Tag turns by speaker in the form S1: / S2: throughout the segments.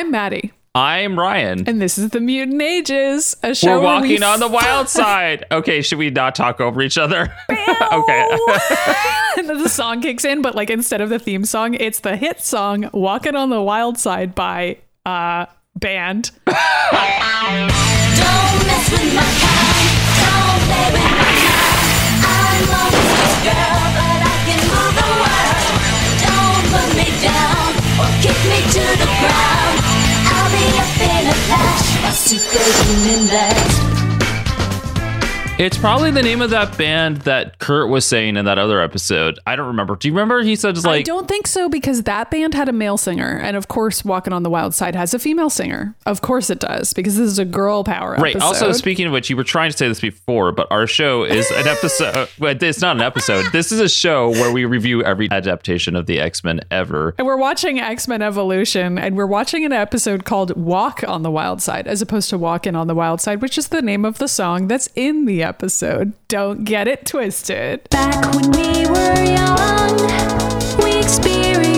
S1: I'm Maddie,
S2: I'm Ryan.
S1: and this is the Mutant Ages, a show
S2: We're
S1: where we
S2: walking on the wild side. Okay, should we not talk over each other? okay.
S1: and then the song kicks in, but like instead of the theme song, it's the hit song "Walking on the Wild Side" by uh band.
S3: Don't mess with my kind. Don't play with my mind. I'm a wicked girl, but I can move the world. Don't put me down or kick me to the ground. I'll be up in a flash, a superhuman blast.
S2: It's probably the name of that band that Kurt was saying in that other episode. I don't remember. Do you remember? He said, just
S1: I don't think so because that band had a male singer, and of course, "Walking on the Wild Side" has a female singer. Of course, it does because this is a girl power
S2: Right.
S1: episode.
S2: Also, speaking of which, you were trying to say this before, but our show is an episode. it's not an episode. This is a show where we review every adaptation of the X Men ever.
S1: And we're watching X Men Evolution, and we're watching an episode called Walk on the Wild Side, as opposed to Walking on the Wild Side, which is the name of the song that's in the episode. Don't get it twisted.
S3: Back when we were young, we experienced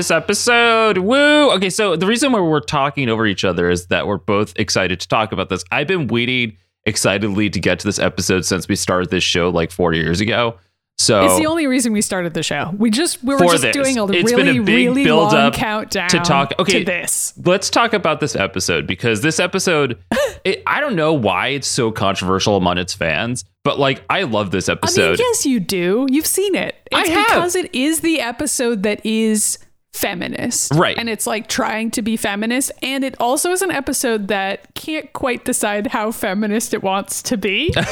S2: is a famous episode. Woo! Okay, so the reason why we're talking over each other is that we're both excited to talk about this. I've been waiting excitedly to get to this episode since we started this show like four years ago. So
S1: It's the only reason we started the show. We just we were just
S2: this.
S1: doing a
S2: It's
S1: really
S2: a
S1: really
S2: build
S1: long
S2: up
S1: countdown
S2: to talk- okay.
S1: to this.
S2: let's talk about this episode because this episode, it, I don't know why it's so controversial among its fans, but like I love this
S1: I mean,
S2: episode.
S1: yes, you do. You've seen it.
S2: I
S1: It's
S2: have.
S1: because it is the episode that is feminist.
S2: Right.
S1: And it's like trying to be feminist. And it also is an episode that can't quite decide how feminist it wants to be. and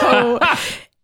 S1: so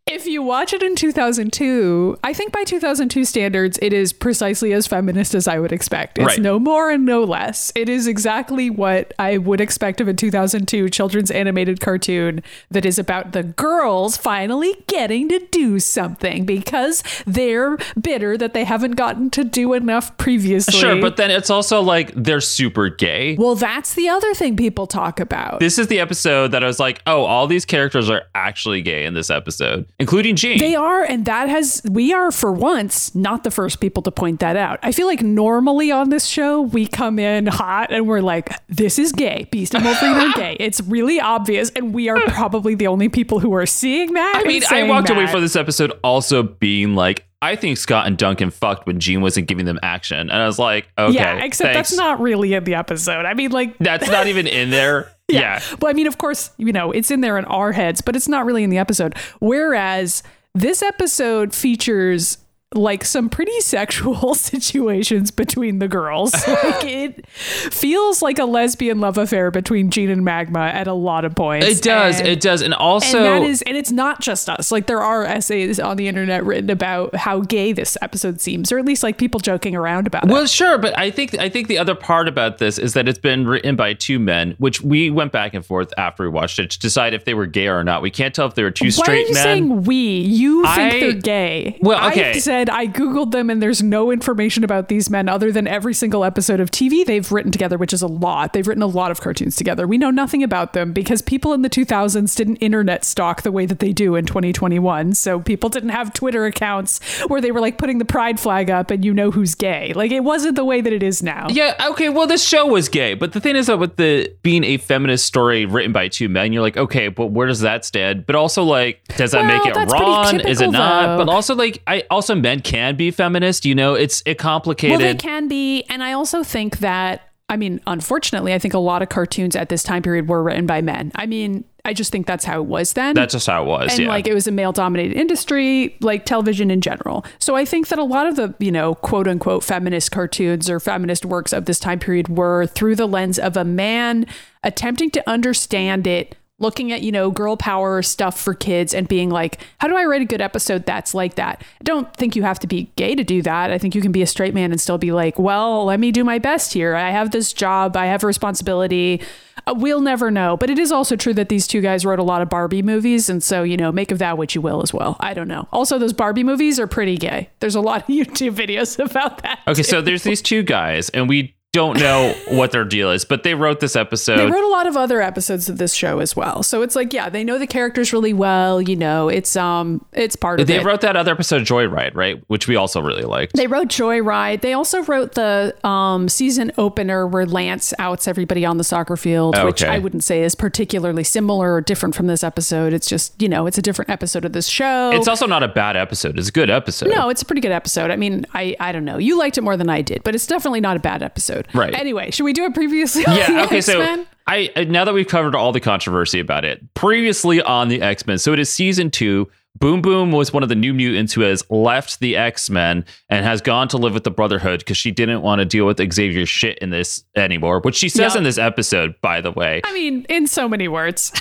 S1: if you watch it in 2002, I think by 2002 standards, it is precisely as feminist as I would expect. It's
S2: Right.
S1: no more and no less. It is exactly what I would expect of a 2002 children's animated cartoon that is about the girls finally getting to do something because they're bitter that they haven't gotten to do enough previously.
S2: Sure, but then it's also like they're super gay.
S1: well, that's the other thing people talk about.
S2: This is the episode that I was like, oh, all these characters are actually gay in this episode, including Jean.
S1: They are, and that has, we are for once not the first people to point that out. I feel like normally on this show, we come in hot and we're like, this is gay. Beast and Wolverine are gay. It's really obvious, and we are probably the only people who are seeing that.
S2: I mean, I walked away
S1: that.
S2: from this episode also being like, I think Scott and Duncan fucked when Jean wasn't giving them action. And I was like, okay.
S1: Yeah, except
S2: thanks.
S1: that's not really in the episode. I mean, like,
S2: That's not even in there. yeah.
S1: Well, I mean, of course, you know, it's in there in our heads, but it's not really in the episode. Whereas this episode features like some pretty sexual situations between the girls. like it feels like a lesbian love affair between Jean and Magma at a lot of points.
S2: It does.
S1: And-
S2: it does. And also,
S1: and that is, and it's not just us. Like there are essays on the internet written about how gay this episode seems, or at least like people joking around about it.
S2: Well, sure, but I think I think the other part about this is that it's been written by two men, which we went back and forth after we watched it to decide if they were gay or not. We can't tell if they were two
S1: Why
S2: straight
S1: are you
S2: men.
S1: saying we? You think
S2: I-
S1: they're gay.
S2: Well, okay.
S1: I said I googled them and there's no information about these men other than every single episode of TV they've written together, which is a lot. They've written a lot of cartoons together. We know nothing about them because people in the 2000s didn't internet stalk the way that they do in 2021. So people didn't have Twitter accounts where they were like putting the pride flag up and you know who's gay. Like it wasn't the way that it is now.
S2: Yeah, okay, well this show was gay, but the thing is that with the being a feminist story written by two men, you're like, okay, but where does that stand? But also like, does that
S1: Well,
S2: make it wrong? Is it not?
S1: though.
S2: But also like I also men can be feminist, you know, it's it complicated.
S1: Well, they can be. And I also think that, I mean, unfortunately, I think a lot of cartoons at this time period were written by men. I mean, I just think that's how it was then.
S2: That's just how it was.
S1: and
S2: yeah.
S1: like it was a male dominated industry, like television in general. So I think that a lot of the, you know, quote unquote feminist cartoons or feminist works of this time period were through the lens of a man attempting to understand it, looking at, you know, girl power stuff for kids and being like, how do I write a good episode that's like that? I don't think you have to be gay to do that. I think you can be a straight man and still be like, well, let me do my best here. I have this job, I have a responsibility. Uh, we'll never know. But it is also true that these two guys wrote a lot of Barbie movies. And so, you know, make of that what you will as well. I don't know. Also, those Barbie movies are pretty gay. There's a lot of YouTube videos about that.
S2: okay,
S1: too.
S2: so there's these two guys, and we don't know what their deal is, but they wrote this episode.
S1: They wrote a lot of other episodes of this show as well. So it's like, yeah, they know the characters really well. You know, it's um, it's part of
S2: they
S1: it.
S2: wrote that other episode, Joyride, right? Which we also really liked.
S1: They wrote Joyride. They also wrote the um, season opener where Lance outs everybody on the soccer field, which I wouldn't say is particularly similar or different from this episode. It's just, you know, it's a different episode of this show.
S2: It's also not a bad episode. It's a good episode.
S1: no, it's a pretty good episode. I mean, I, I don't know. You liked it more than I did, but it's definitely not a bad episode.
S2: Right.
S1: Anyway, should we do it previously? on
S2: Yeah.
S1: the
S2: Okay. So
S1: X-Men?
S2: I uh, now that we've covered all the controversy about it previously on the X Men, so it is season two. Boom Boom was one of the new mutants who has left the X Men and has gone to live with the Brotherhood because she didn't want to deal with Xavier's shit in this anymore, which she says
S1: Yep.
S2: in this episode, by the way.
S1: I mean, in so many words.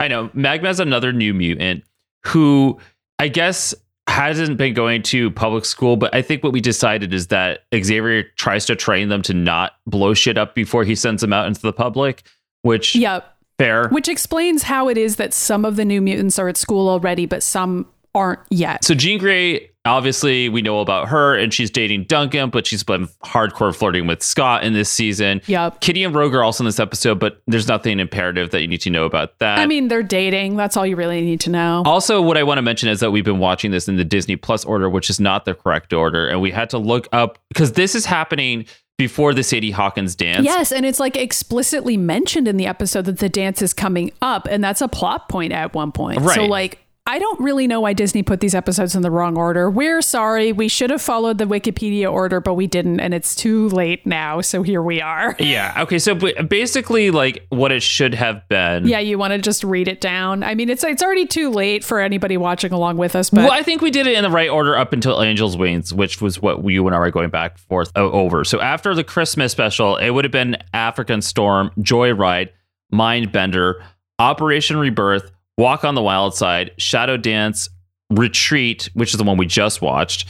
S2: I know Magma's another new mutant who I guess hasn't been going to public school, but I think what we decided is that Xavier tries to train them to not blow shit up before he sends them out into the public, which
S1: yep.
S2: fair.
S1: Which explains how it is that some of the new mutants are at school already, but some aren't yet.
S2: So Jean Grey, obviously, we know about her, and she's dating Duncan, but she's been hardcore flirting with Scott in this season.
S1: Yep.
S2: Kitty and Rogue are also in this episode, but there's nothing imperative that you need to know about that.
S1: I mean, they're dating. That's all you really need to know.
S2: Also, what I want to mention is that we've been watching this in the Disney Plus order, which is not the correct order, and we had to look up because this is happening before the Sadie Hawkins dance.
S1: Yes, and it's like explicitly mentioned in the episode that the dance is coming up, and that's a plot point at one point.
S2: Right.
S1: So, like, I don't really know why Disney put these episodes in the wrong order. We're sorry. We should have followed the Wikipedia order, but we didn't, and it's too late now. So here we are.
S2: Yeah. Okay. So basically, like what it should have been.
S1: Yeah, you want to just read it down. I mean, it's it's already too late for anybody watching along with us, but
S2: Well, I think we did it in the right order up until Angel's Wings, which was what you and I were going back and forth over. So after the Christmas special, it would have been African Storm, Joyride, Mindbender, Operation Rebirth, Walk on the Wild Side, Shadow Dance, Retreat, which is the one we just watched,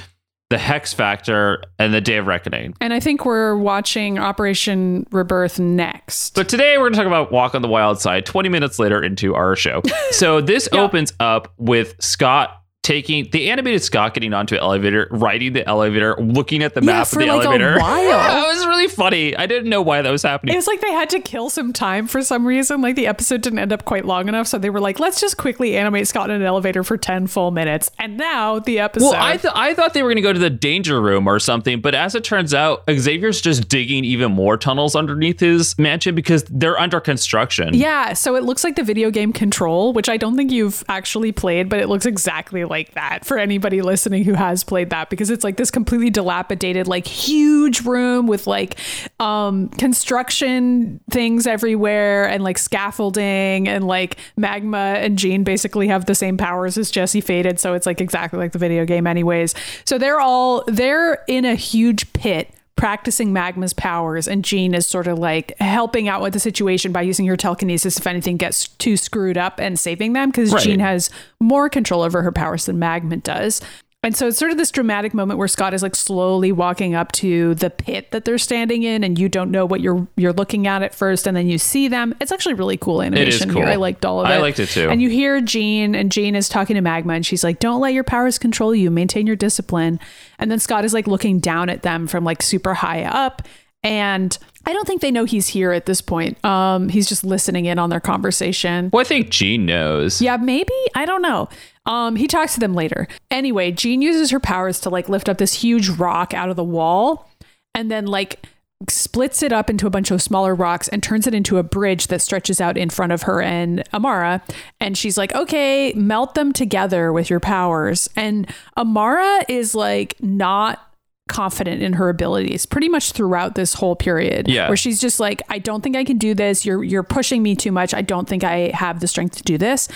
S2: The Hex Factor, and The Day of Reckoning.
S1: and I think we're watching Operation Rebirth next.
S2: But today we're going to talk about Walk on the Wild Side 20 minutes later into our show. So this opens up with Scott taking the animated Scott getting onto an elevator, riding the elevator, looking at the
S1: Yeah,
S2: map
S1: for
S2: of the
S1: like a
S2: elevator.
S1: while.
S2: that was really funny. I didn't know why that was happening.
S1: It was like they had to kill some time for some reason. Like the episode didn't end up quite long enough, so they were like, "Let's just quickly animate Scott in an elevator for ten full minutes." And now the episode.
S2: well, I, th- I thought they were going to go to the danger room or something, but as it turns out, Xavier's just digging even more tunnels underneath his mansion because they're under construction.
S1: yeah, so it looks like the video game Control, which I don't think you've actually played, but it looks exactly like that for anybody listening who has played that because it's like this completely dilapidated, like huge room with like um construction things everywhere and like scaffolding and like magma and Jean basically have the same powers as Jesse Faden, so it's like exactly like the video game anyways. So they're all they're in a huge pit practicing Magma's powers, and Jean is sort of like helping out with the situation by using her telekinesis if anything gets too screwed up and saving them because
S2: Right.
S1: Jean has more control over her powers than Magma does. And so it's sort of this dramatic moment where Scott is like slowly walking up to the pit that they're standing in, and you don't know what you're you're looking at at first, and then you see them. It's actually really cool animation
S2: cool.
S1: here. I liked all of it.
S2: I liked it too.
S1: And you hear Jean, and Jean is talking to Magma, and she's like, "Don't let your powers control you. Maintain your discipline." And then Scott is like looking down at them from like super high up, and I don't think they know he's here at this point. Um, he's just listening in on their conversation.
S2: Well, I think Jean knows.
S1: Yeah, maybe. I don't know. Um, he talks to them later. Anyway, Jean uses her powers to like lift up this huge rock out of the wall and then like splits it up into a bunch of smaller rocks and turns it into a bridge that stretches out in front of her and Amara. And she's like, okay, melt them together with your powers. And Amara is like not confident in her abilities pretty much throughout this whole period.
S2: Yeah.
S1: Where she's just like, I don't think I can do this. You're you're pushing me too much. I don't think I have the strength to do this.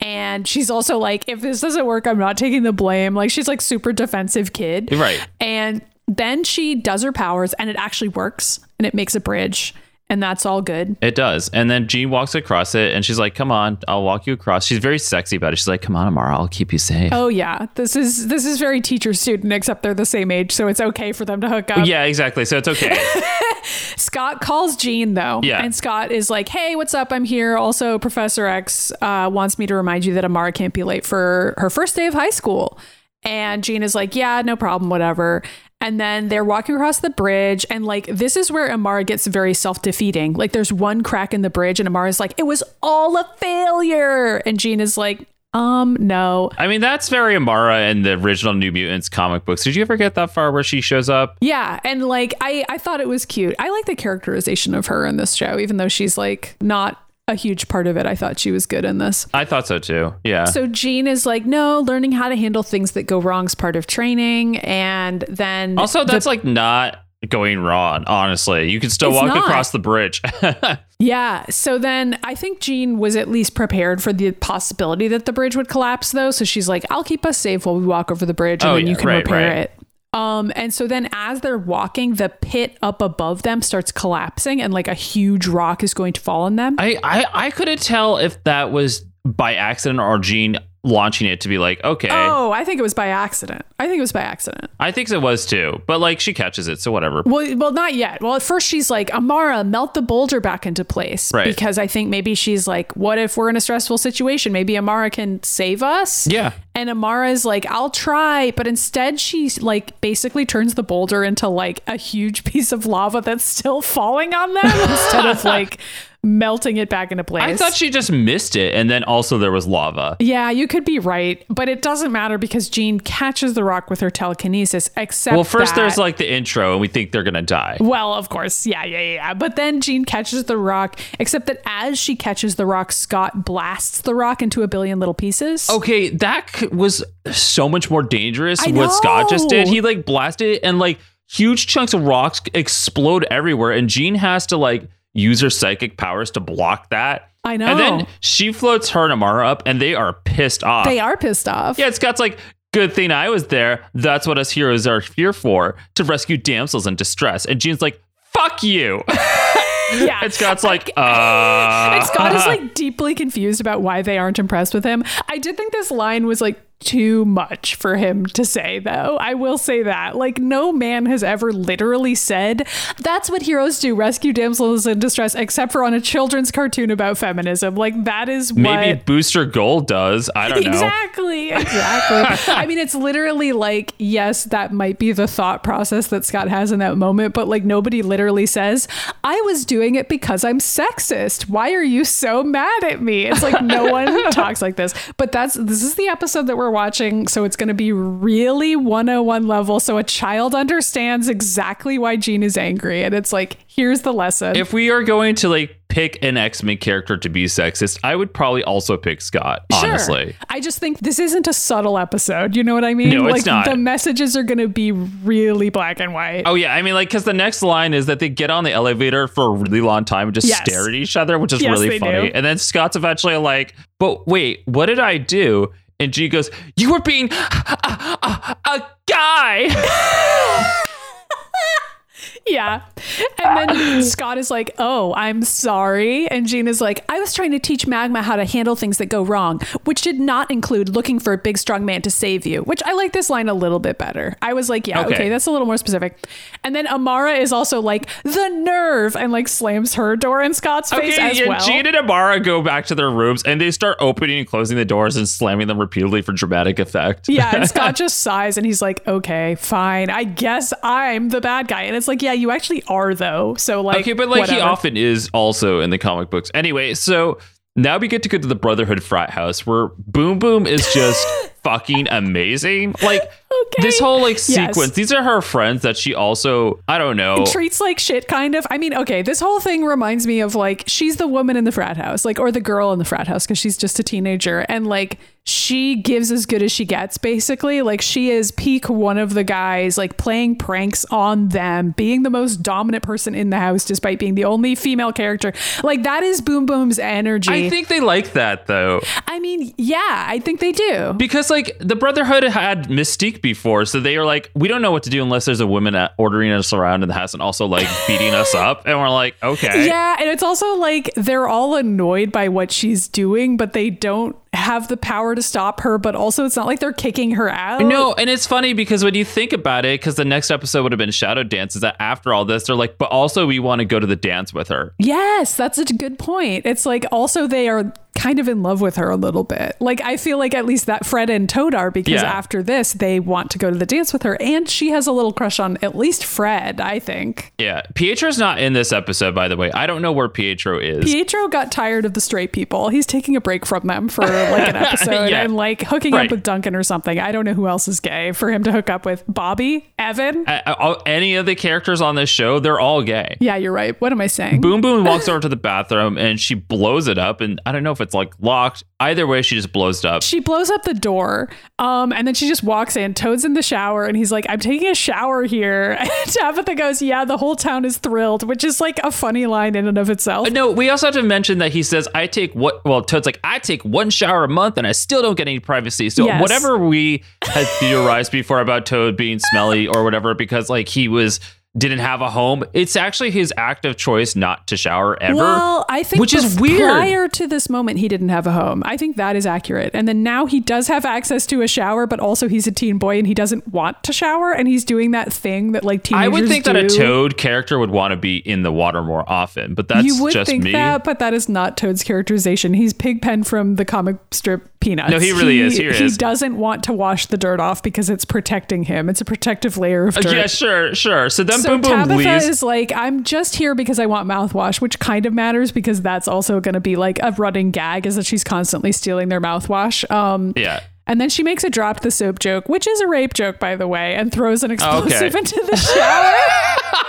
S1: And she's also like, if this doesn't work, I'm not taking the blame. Like she's like super defensive kid.
S2: Right.
S1: And then she does her powers and it actually works and it makes a bridge. And that's all good.
S2: It does. And then Jean walks across it and she's like, Come on, I'll walk you across. She's very sexy about it. She's like, Come on, Amara, I'll keep you safe.
S1: Oh yeah. This is this is very teacher student, except they're the same age, so it's okay for them to hook up.
S2: Yeah, exactly. So it's okay.
S1: Scott calls Jean though.
S2: Yeah.
S1: And Scott is like, Hey, what's up? I'm here. Also, Professor X uh, wants me to remind you that Amara can't be late for her first day of high school. And Jean is like, Yeah, no problem, whatever. And then they're walking across the bridge, and like this is where Amara gets very self-defeating. Like there's one crack in the bridge, and Amara's like, "It was all a failure," and Jean is like, "Um, no,
S2: I mean, that's very Amara in the original New Mutants comic books. Did you ever get that far where she shows up?
S1: Yeah, and like I I thought it was cute. I like the characterization of her in this show even though she's like not a huge part of it. I thought she was good in this.
S2: I thought so too. Yeah.
S1: So Jean is like, "No, learning how to handle things that go wrong is part of training." And then
S2: also,
S1: the-
S2: that's like not going wrong, honestly. You can still
S1: It's
S2: walk
S1: not.
S2: across the bridge.
S1: Yeah. So then I think Jean was at least prepared for the possibility that the bridge would collapse though. So she's like, I'll keep us safe while we walk over the bridge and
S2: Oh,
S1: then you can
S2: Right,
S1: repair
S2: right.
S1: it. Um, and so then as they're walking, the pit up above them starts collapsing and like a huge rock is going to fall on them.
S2: I, I, I couldn't tell if that was by accident or Jean launching it to be like, okay.
S1: Oh, I think it was by accident. I think it was by accident.
S2: I think it was too. But like she catches it, so whatever.
S1: Well, well, not yet. Well, at first she's like, Amara, melt the boulder back into place.
S2: Right.
S1: Because I think maybe she's like, what if we're in a stressful situation? Maybe Amara can save us.
S2: Yeah.
S1: And Amara's like, I'll try. But instead, she's like, basically turns the boulder into like a huge piece of lava that's still falling on them instead of like melting it back into place.
S2: I thought she just missed it, and then also there was lava.
S1: yeah, you could be right, but it doesn't matter because Jean catches the rock with her telekinesis. Except
S2: Well, first
S1: that-
S2: there's like the intro, and we think they're gonna die.
S1: Well, of course. Yeah, yeah, yeah, yeah. But then Jean catches the rock, except that as she catches the rock, Scott blasts the rock into a billion little pieces.
S2: Okay, that was so much more dangerous. What Scott just did, he like blasted it, and like huge chunks of rocks explode everywhere, and Jean has to like use her psychic powers to block that.
S1: I know.
S2: And then she floats her and Amara up, and they are pissed off.
S1: they are pissed off.
S2: Yeah, Scott's like, good thing I was there. That's what us heroes are here for, to rescue damsels in distress. And Jean's like, fuck you.
S1: yeah.
S2: and Scott's like, uh.
S1: And Scott is like deeply confused about why they aren't impressed with him. I did think this line was like too much for him to say, though. I will say that. Like, no man has ever literally said, that's what heroes do rescue damsels in distress, except for on a children's cartoon about feminism. Like, that is
S2: Maybe. Booster Gold does. I don't know.
S1: Exactly, exactly. I mean, it's literally like, yes, that might be the thought process that Scott has in that moment, but like nobody literally says, I was doing it because I'm sexist. Why are you so mad at me? It's like no one talks like this. But that's this is the episode that we're watching, so it's going to be really 101 level. So a child understands exactly why Jean is angry. And it's like, here's the lesson.
S2: If we are going to like pick an X Men character to be sexist, I would probably also pick Scott,
S1: Sure.
S2: honestly.
S1: I just think this isn't a subtle episode. You know what I mean?
S2: No, it's
S1: like
S2: not.
S1: the messages are going to be really black and white.
S2: Oh, yeah. I mean, like, because the next line is that they get on the elevator for a really long time and just
S1: Yes.
S2: stare at each other, which is
S1: Yes,
S2: really funny.
S1: do.
S2: And then Scott's eventually like, but wait, what did I do? And G goes, You were being a, a, a guy.
S1: Yeah. And then Scott is like, Oh, I'm sorry. And Jean is like, I was trying to teach Magma how to handle things that go wrong, which did not include looking for a big, strong man to save you, which I like this line a little bit better. I was like, Yeah,
S2: Okay.
S1: okay, that's a little more specific. And then Amara is also like, The nerve, and like slams her door in Scott's face
S2: Okay,
S1: as
S2: yeah,
S1: well.
S2: Jean and Amara go back to their rooms and they start opening and closing the doors and slamming them repeatedly for dramatic effect.
S1: Yeah, and Scott just sighs and he's like, okay, fine. I guess I'm the bad guy. And it's like, yeah, you actually are, though. So, like,
S2: okay, but like he often is also in the comic books. Anyway, so now we get to go to the Brotherhood frat house where Boom Boom is just fucking amazing. Like
S1: Okay.
S2: this whole like
S1: Yes.
S2: sequence. These are her friends that she also I don't know.
S1: treats like shit kind of i mean okay this whole thing reminds me of like she's the woman in the frat house like or the girl in the frat house because she's just a teenager and like she gives as good as she gets basically. Like she is peak one of the guys like playing pranks on them being the most dominant person in the house despite being the only female character. Like that is boom boom's energy.
S2: I think they like that though.
S1: I mean yeah i think they do.
S2: Because like the Brotherhood had Mystique before, so they are like, we don't know what to do unless there's a woman ordering us around in the house and also like beating us up, and we're like, okay,
S1: Yeah, and it's also like they're all annoyed by what she's doing, but they don't have the power to stop her. But also, it's not like they're kicking her out.
S2: No, and it's funny because when you think about it, because the next episode would have been Shadow Dance, is that after all this, they're like, but also we want to go to the dance with her.
S1: Yes, that's a good point. It's like also they are kind of in love with her a little bit. Like I feel like at least that Fred and Toad are because
S2: Yeah.
S1: after this they want to go to the dance with her, and she has a little crush on at least Fred. I think
S2: Yeah, Pietro's not in this episode, by the way. I don't know where Pietro is.
S1: Pietro got tired of the straight people. He's taking a break from them for like an episode
S2: Yeah.
S1: and like hooking
S2: Right.
S1: up with Duncan or something. I don't know who else is gay for him to hook up with. Bobby, Evan.
S2: Uh, uh, a- a- any of the characters on this show, they're all gay.
S1: Yeah, you're right. What am I saying?
S2: Boom Boom walks over to the bathroom and she blows it up, and I don't know if it's like locked. Either way, she just blows it up.
S1: She blows up the door, um, and then she just walks in. Toad's in the shower, and he's like, "I'm taking a shower here." And Tabitha goes, "Yeah, the whole town is thrilled," which is like a funny line in and of itself.
S2: No, we also have to mention that he says, I take what, well, Toad's like, I take one shower a month and I still don't get any privacy. So,
S1: Yes.
S2: whatever we had theorized before about Toad being smelly or whatever, because like he was, didn't have a home, it's actually his active choice not to shower ever.
S1: Well, I think
S2: Which is weird.
S1: Prior to this moment, he didn't have a home. I think that is accurate. And then now he does have access to a shower, but also he's a teen boy and he doesn't want to shower, and he's doing that thing that like teenagers
S2: I would think that a. Toad character would want to be in the water more often, but that's
S1: you would
S2: just
S1: think
S2: me.
S1: that, but that is not Toad's characterization. He's Pigpen from the comic strip Peanuts.
S2: No, he really is. Here he
S1: he
S2: is.
S1: doesn't want to wash the dirt off because it's protecting him. It's a protective layer of uh, dirt.
S2: yeah, sure, sure. So then
S1: So
S2: Boom
S1: Tabitha
S2: leaves.
S1: is like, I'm just here because I want mouthwash, which kind of matters because that's also going to be like a running gag is that she's constantly stealing their mouthwash. Um,
S2: yeah.
S1: and then she makes a drop the soap joke, which is a rape joke, by the way, and throws an explosive
S2: Okay.
S1: into the shower.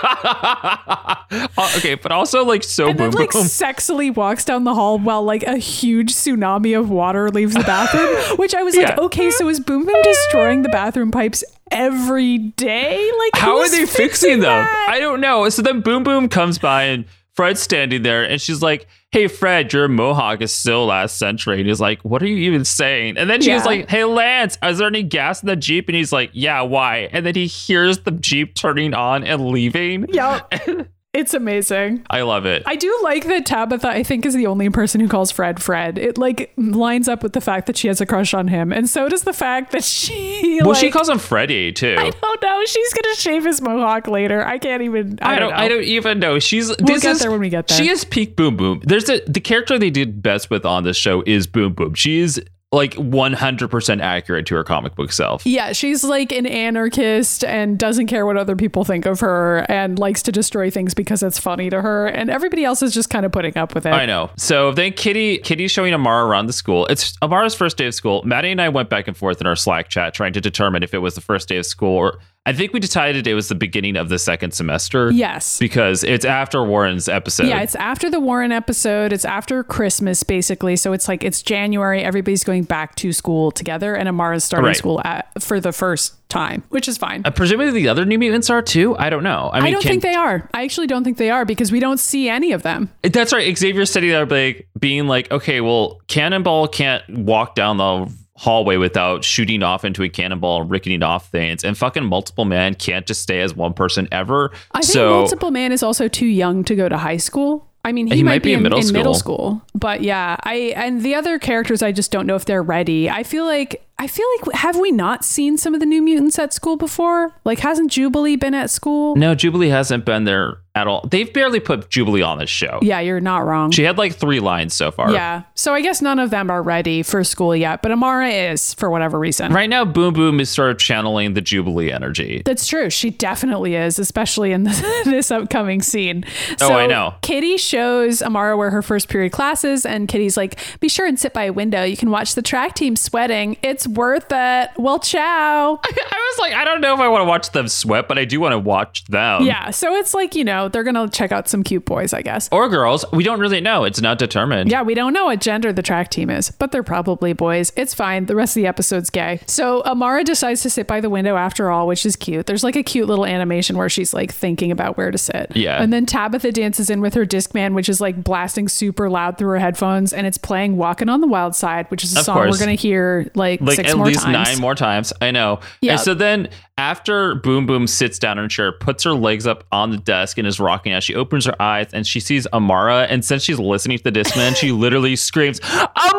S2: Uh, okay, but also like so
S1: and
S2: Boom
S1: then like
S2: Boom.
S1: sexily walks down the hall while like a huge tsunami of water leaves the bathroom. which I was like, okay, so is Boom Boom destroying the bathroom pipes every day? Like,
S2: How are they fixing them?
S1: that?
S2: I don't know. So then Boom Boom comes by and Fred's standing there and she's like, Hey Fred, your mohawk is still last century. And he's like, What are you even saying? And then she's
S1: Yeah.
S2: like, Hey Lance, is there any gas in the Jeep? And he's like, Yeah, why? And then he hears the Jeep turning on and leaving.
S1: Yep. It's amazing.
S2: I love it.
S1: I do like that Tabitha, I think, is the only person who calls Fred Fred. It like lines up with the fact that she has a crush on him. And so does the fact that she
S2: well,
S1: like,
S2: she calls him Freddy too.
S1: I don't know. She's gonna shave his mohawk later. I can't even I,
S2: I don't.
S1: know.
S2: I don't even know. She's.
S1: We'll
S2: this
S1: get
S2: is,
S1: there when we get there.
S2: She is peak Boom Boom. There's a the character they did best with on this show is Boom Boom. She is like 100% accurate to her comic book self.
S1: Yeah, she's like an anarchist and doesn't care what other people think of her and likes to destroy things because it's funny to her. And everybody else is just kind of putting up with it.
S2: I know. So then Kitty Kitty's showing Amara around the school. It's Amara's first day of school. Maddie and I went back and forth in our Slack chat trying to determine if it was the first day of school or I think we decided it was the beginning of the second semester.
S1: Yes.
S2: Because it's after Warren's episode.
S1: Yeah, it's after the Warren episode. It's after Christmas, basically. So it's like it's January. Everybody's going back to school together, and Amara's starting
S2: Right.
S1: school at, for the first time, which is fine.
S2: Uh, presumably the other New Mutants are too. I don't know. I mean,
S1: I don't
S2: can-
S1: think they are. I actually don't think they are because we don't see any of them.
S2: That's right. Xavier's sitting there, like being like, okay, well, Cannonball can't walk down the hallway without shooting off into a cannonball and ricketing off things, and fucking multiple man can't just stay as one person ever.
S1: I think
S2: so
S1: Multiple Man is also too young to go to high school. I mean, he,
S2: He
S1: might,
S2: might be in middle
S1: middle
S2: school.
S1: school, but yeah, I and the other characters, I just don't know if they're ready. I feel like I feel like have we not seen some of the New Mutants at school before? Like, hasn't Jubilee been at school?
S2: no, Jubilee hasn't been there at all. They've barely put Jubilee on this show.
S1: Yeah, you're not wrong.
S2: She had like three lines so far.
S1: yeah, so I guess none of them are ready for school yet, but Amara is for whatever reason.
S2: Right now, Boom Boom is sort of channeling the Jubilee energy.
S1: That's true. She definitely is, especially in this, this upcoming scene.
S2: Oh,
S1: So
S2: I know.
S1: Kitty shows Amara where her first period class is, and Kitty's like, "Be sure and sit by a window. You can watch the track team sweating. It's it's worth it. Well, ciao.
S2: I was like, I don't know if I want to watch them sweat, but I do want to watch them.
S1: Yeah, so it's like, you know, they're going to check out some cute boys, I guess.
S2: Or girls. We don't really know. It's not determined.
S1: Yeah, we don't know what gender the track team is, but they're probably boys. It's fine. The rest of the episode's gay. So Amara decides to sit by the window after all, which is cute. There's like a cute little animation where she's like thinking about where to sit.
S2: Yeah.
S1: And then Tabitha dances in with her Discman, which is like blasting super loud through her headphones, and it's playing Walking on the Wild Side, which is a
S2: Of
S1: song
S2: course.
S1: we're going to hear like,
S2: like
S1: six
S2: at least
S1: times.
S2: nine more times. I know.
S1: Yeah.
S2: And so then after Boom Boom sits down in a chair, puts her legs up on the desk and is rocking out, she opens her eyes and she sees Amara. And since she's listening to the Discman, she literally screams, Amara!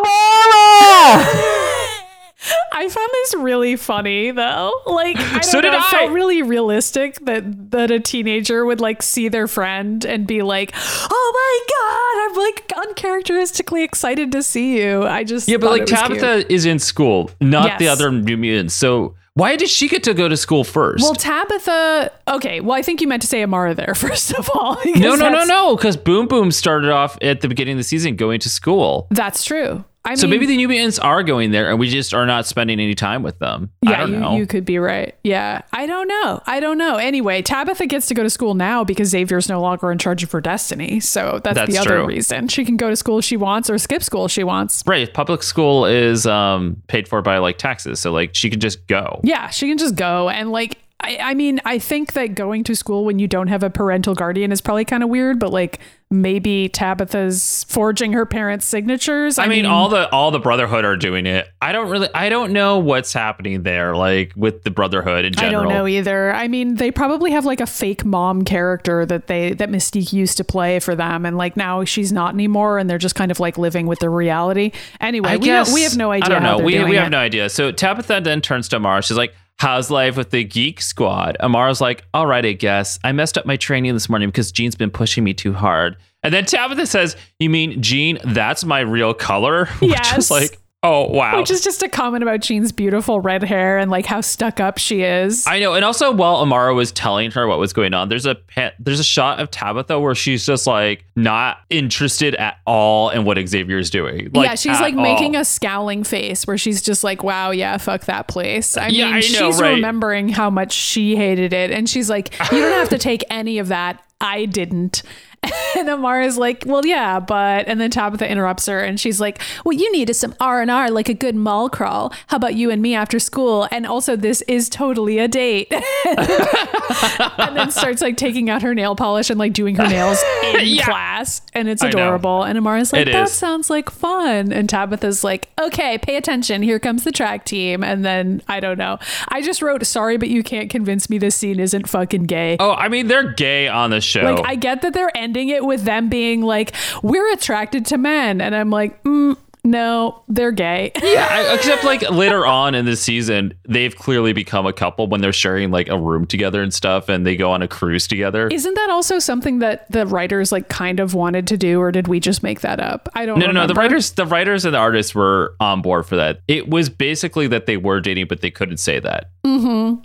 S1: I found this really funny though. Like I don't
S2: So
S1: know,
S2: did
S1: it
S2: I.
S1: felt really realistic that that a teenager would like see their friend and be like, "Oh my god, I'm like uncharacteristically excited to see you." I just
S2: Yeah, but like
S1: it was cute.
S2: Tabitha is in school, not the other New Mutants. So why did she get to go to school first?
S1: Well, Tabitha. Okay, well, I think you meant to say Amara there first of all. because
S2: no, no, no, no, because Boom Boom started off at the beginning of the season going to school.
S1: That's true. I
S2: So maybe the Mutants are going there, and we just are not spending any time with them. I
S1: Yeah, you, you could be right. Yeah, I don't know. I don't know. Anyway, Tabitha gets to go to school now because Xavier's no longer in charge of her destiny. So that's,
S2: That's
S1: the other
S2: true.
S1: reason. She can go to school if she wants or skip school if she wants.
S2: Right. Public school is um, paid for by like taxes. So like she can just go.
S1: Yeah, she can just go. And like, I, I mean, I think that going to school when you don't have a parental guardian is probably kind of weird, but like maybe Tabitha's forging her parents' signatures.
S2: I, mean, all the all the Brotherhood are doing it. I don't really I don't know what's happening there, like with the Brotherhood in general.
S1: I don't know either. I mean, they probably have like a fake mom character that they that Mystique used to play for them, and like now she's not anymore, and they're just kind of like living with the reality. Anyway,
S2: I
S1: we
S2: guess
S1: don't, we have no idea.
S2: I don't know. We we have
S1: it.
S2: no idea. So Tabitha then turns to Amara. She's like, "How's life with the Geek Squad?" Amara's like, "All right, I guess. I messed up my training this morning because Jean's been pushing me too hard." And then Tabitha says, "You mean Jean? That's my real color?" Which
S1: Yes.
S2: is like, "Oh wow."
S1: Which is just a comment about Jean's beautiful red hair and like how stuck up she is.
S2: I know, and also while Amara was telling her what was going on, there's a there's a shot of Tabitha where she's just like not interested at all in what Xavier's doing. Like,
S1: yeah, she's like
S2: all.
S1: making a scowling face where she's just like, "Wow, yeah, fuck that place." I
S2: Yeah,
S1: mean,
S2: I know,
S1: she's
S2: right?
S1: remembering how much she hated it, and she's like, "You don't have to take any of that. I didn't." And Amara's like, "Well, yeah, but..." And then Tabitha interrupts her, and she's like, "What you need is some R and R, like a good mall crawl. How about you and me after school? And also, this is totally a date." and then starts like taking out her nail polish and like doing her nails in
S2: Yeah.
S1: class, and it's adorable. And Amara's like,
S2: It
S1: "That
S2: is.
S1: sounds like fun." And Tabitha's like, "Okay, pay attention. Here comes the track team." And then I don't know. I just wrote, "Sorry, but you can't convince me this scene isn't fucking gay."
S2: Oh, I mean, they're gay on the show.
S1: Like I get that they're ending it with them being like, "We're attracted to men," and I'm like, mm, "No, they're gay."
S2: yeah, I- except like later on in the season, they've clearly become a couple when they're sharing like a room together and stuff, and they go on a cruise together.
S1: Isn't that also something that the writers like kind of wanted to do, or did we just make that up? I don't.
S2: no, no, no. The writers, the writers and the artists were on board for that. It was basically that they were dating, but they couldn't say that.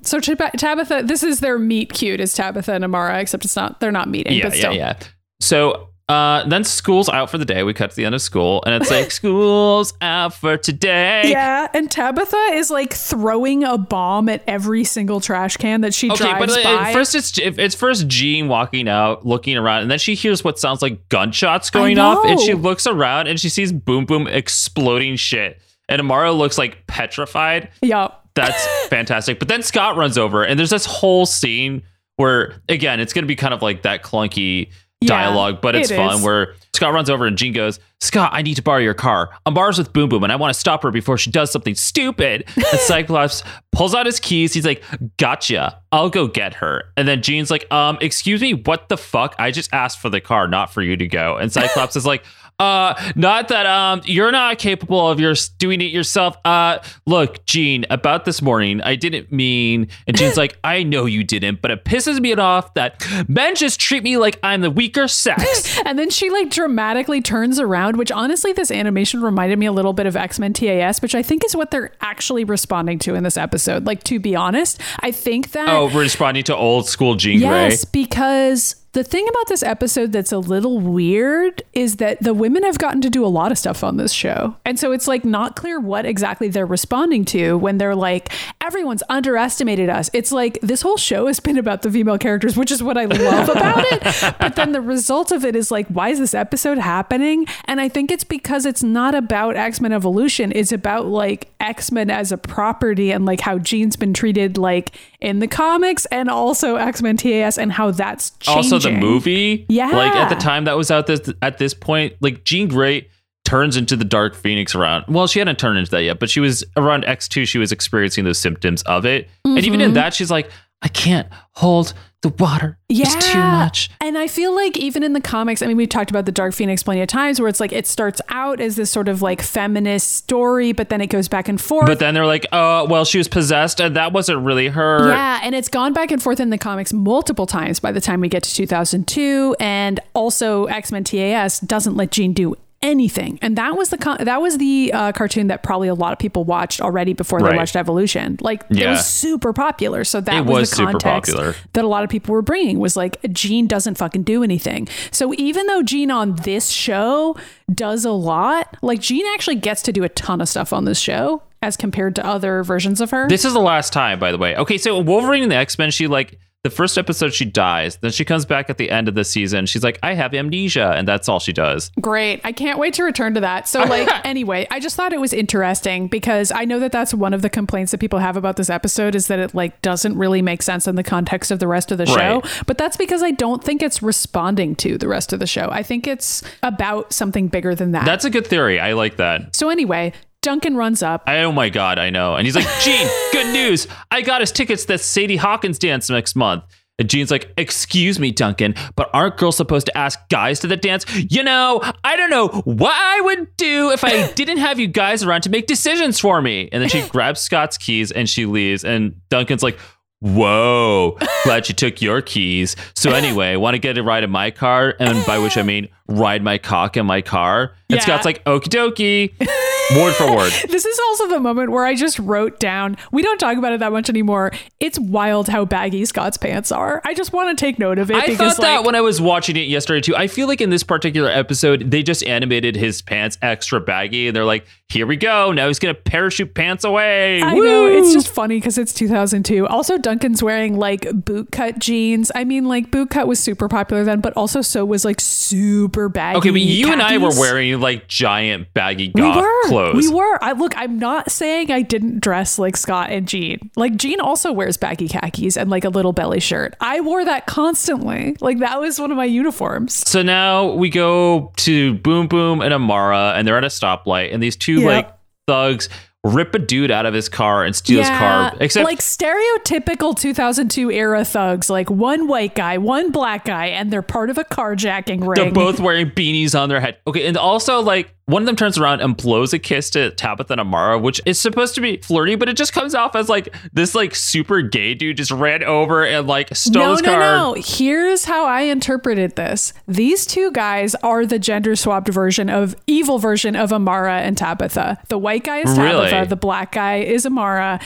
S1: So Tab- Tabitha, this is their meet cute is Tabitha and Amara, except it's not. They're not meeting,
S2: Yeah,
S1: but still.
S2: yeah, yeah. So uh, then school's out for the day. We cut to the end of school, and it's like school's out for today.
S1: Yeah, and Tabitha is like throwing a bomb at every single trash can that she
S2: Okay,
S1: drives
S2: but
S1: by.
S2: first it's it's first Jean walking out, looking around, and then she hears what sounds like gunshots going off, and she looks around and she sees Boom Boom exploding shit, and Amara looks like petrified.
S1: yeah,
S2: That's fantastic. But then Scott runs over, and there's this whole scene where, again, it's going to be kind of like that clunky
S1: Yeah,
S2: dialogue, but it's
S1: it
S2: fun.
S1: is.
S2: Where Scott runs over and Jean goes, Scott, I need to borrow your car. I'm bars with Boom Boom, and I want to stop her before she does something stupid. And Cyclops pulls out his keys. He's like, Gotcha. I'll go get her. And then Jean's like, Um, excuse me, what the fuck? I just asked for the car, not for you to go. And Cyclops is like, uh, not that um you're not capable of your doing it yourself. Uh, look, Jean, about this morning, I didn't mean. And Jean's like, I know you didn't, but it pisses me off that men just treat me like I'm the weaker sex.
S1: and then she like dramatically turns around, which honestly, this animation reminded me a little bit of X Men TAS, which I think is what they're actually responding to in this episode. Like to be honest, I think that
S2: oh, responding to old school Jean
S1: Yes,
S2: Grey.
S1: because The thing about this episode that's a little weird is that the women have gotten to do a lot of stuff on this show. And so it's like not clear what exactly they're responding to when they're like, everyone's underestimated us. It's like this whole show has been about the female characters, which is what I love about it. But then the result of it is like, why is this episode happening? And I think it's because it's not about X Men Evolution. It's about like X Men as a property and like how Jean's been treated like in the comics and also X Men TAS and how that's changing.
S2: Also, the movie,
S1: Yeah.
S2: like at the time that was out this at this point, like Jean Grey turns into the Dark Phoenix around. Well, she hadn't turned into that yet, but she was around X two. She was experiencing those symptoms of it, and even
S1: Mm-hmm.
S2: in that, she's like, I can't hold the water. Yeah. It's too much.
S1: And I feel like even in the comics, I mean, we've talked about the Dark Phoenix plenty of times where it's like it starts out as this sort of like feminist story, but then it goes back and forth.
S2: But then they're like, oh, well, she was possessed, and that wasn't really her.
S1: yeah, and it's gone back and forth in the comics multiple times by the time we get to 2002, and also X Men TAS doesn't let Jean do anything, and that was the con- that was the uh, cartoon that probably a lot of people watched already before they
S2: Right.
S1: watched Evolution. Like it was super popular, so that
S2: It
S1: was,
S2: was
S1: the context that a lot of people were bringing was like Jean doesn't fucking do anything. So even though Jean on this show does a lot, like Jean actually gets to do a ton of stuff on this show as compared to other versions of her.
S2: This is the last time, by the way. Okay, so Wolverine and the X Men, she like the first episode she dies. Then she comes back at the end of the season. She's like, I have amnesia, and that's all she does.
S1: Great. I can't wait to return to that. So, like, anyway, I just thought it was interesting because I know that that's one of the complaints that people have about this episode is that it like doesn't really make sense in the context of the rest of the show.
S2: Right.
S1: But that's because I don't think it's responding to the rest of the show. I think it's about something bigger than that.
S2: That's a good theory. I like that.
S1: so anyway, Duncan runs up.
S2: I, oh my god, I know. And he's like, Jean, good news. I got us tickets to Sadie Hawkins dance next month. And Jean's like, excuse me, Duncan, but aren't girls supposed to ask guys to the dance? You know, I don't know what I would do if I didn't have you guys around to make decisions for me. And then she grabs Scott's keys and she leaves. And Duncan's like, Whoa, glad you took your keys. So anyway, want to get a ride in my car? And by which I mean ride my cock in my car. And
S1: Yeah.
S2: Scott's like, okie dokie. Word for word.
S1: This is also the moment where I just wrote down, we don't talk about it that much anymore. It's wild how baggy Scott's pants are. I just want to take note of it
S2: I
S1: because
S2: thought that
S1: like,
S2: when I was watching it yesterday too. I feel like in this particular episode, they just animated his pants extra baggy, and they're like, "Here we go! Now he's gonna parachute pants away."
S1: I know it's just funny because it's 2002. Also, Duncan's wearing like bootcut jeans. I mean, like bootcut was super popular then, but also so was like super baggy.
S2: okay, but you and I were wearing like giant baggy
S1: We
S2: goth
S1: were.
S2: clothes.
S1: We were. I look. I'm not saying I didn't dress like Scott and Jean. Like Jean also wears baggy khakis and like a little belly shirt. I wore that constantly. Like that was one of my uniforms.
S2: So now we go to Boom Boom and Amara, and they're at a stoplight, and these two
S1: Yep.
S2: like thugs rip a dude out of his car and steal his car. Except
S1: like stereotypical 2002 era thugs, like one white guy, one black guy, and they're part of a carjacking ring.
S2: They're both wearing beanies on their head. Okay, and also like one of them turns around and blows a kiss to Tabitha and Amara, which is supposed to be flirty, but it just comes off as like this like super gay dude just ran over and like stole
S1: no,
S2: his
S1: no,
S2: car.
S1: no. Here's how I interpreted this. These two guys are the gender swapped version of evil version of Amara and Tabitha. The white guy is Tabitha,
S2: Really?
S1: the black guy is Amara.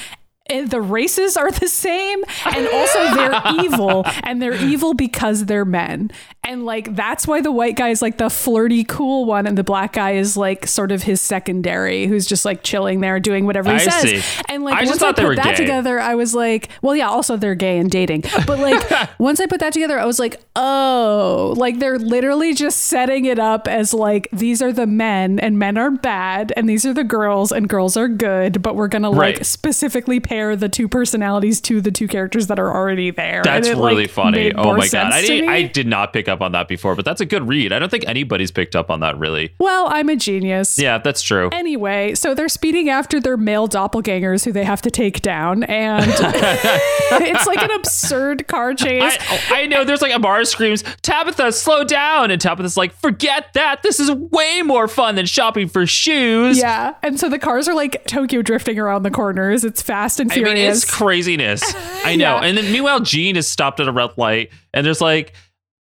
S1: And the races are the same and also they're evil and they're evil because they're men and like that's why the white guy is like the flirty cool one and the black guy is like sort of his secondary who's just like chilling there doing whatever he
S2: I
S1: says
S2: see.
S1: and like
S2: I just
S1: once
S2: thought
S1: I
S2: they
S1: put
S2: were
S1: that
S2: gay.
S1: together I was like well yeah also they're gay and dating but like once I put that together I was like oh like they're literally just setting it up as like these are the men and men are bad and these are the girls and girls are good but we're gonna like
S2: Right.
S1: specifically pair the two personalities to the two characters that are already there
S2: That's
S1: it,
S2: really
S1: like,
S2: funny. Oh my god. I didn't. I did not pick up on that before, but that's a good read. I don't think anybody's picked up on that really.
S1: well I'm a genius
S2: Yeah, that's true.
S1: Anyway, so they're speeding after their male doppelgangers who they have to take down, and it's like an absurd car chase.
S2: I, oh, I know there's like Amara screams, Tabitha, slow down. And Tabitha's like, forget that. This is way more fun than shopping for shoes.
S1: yeah, and so the cars are like Tokyo drifting around the corners. It's fast and
S2: I mean, it's craziness. I know.
S1: Yeah.
S2: And then meanwhile, Jean is stopped at a red light, and there's like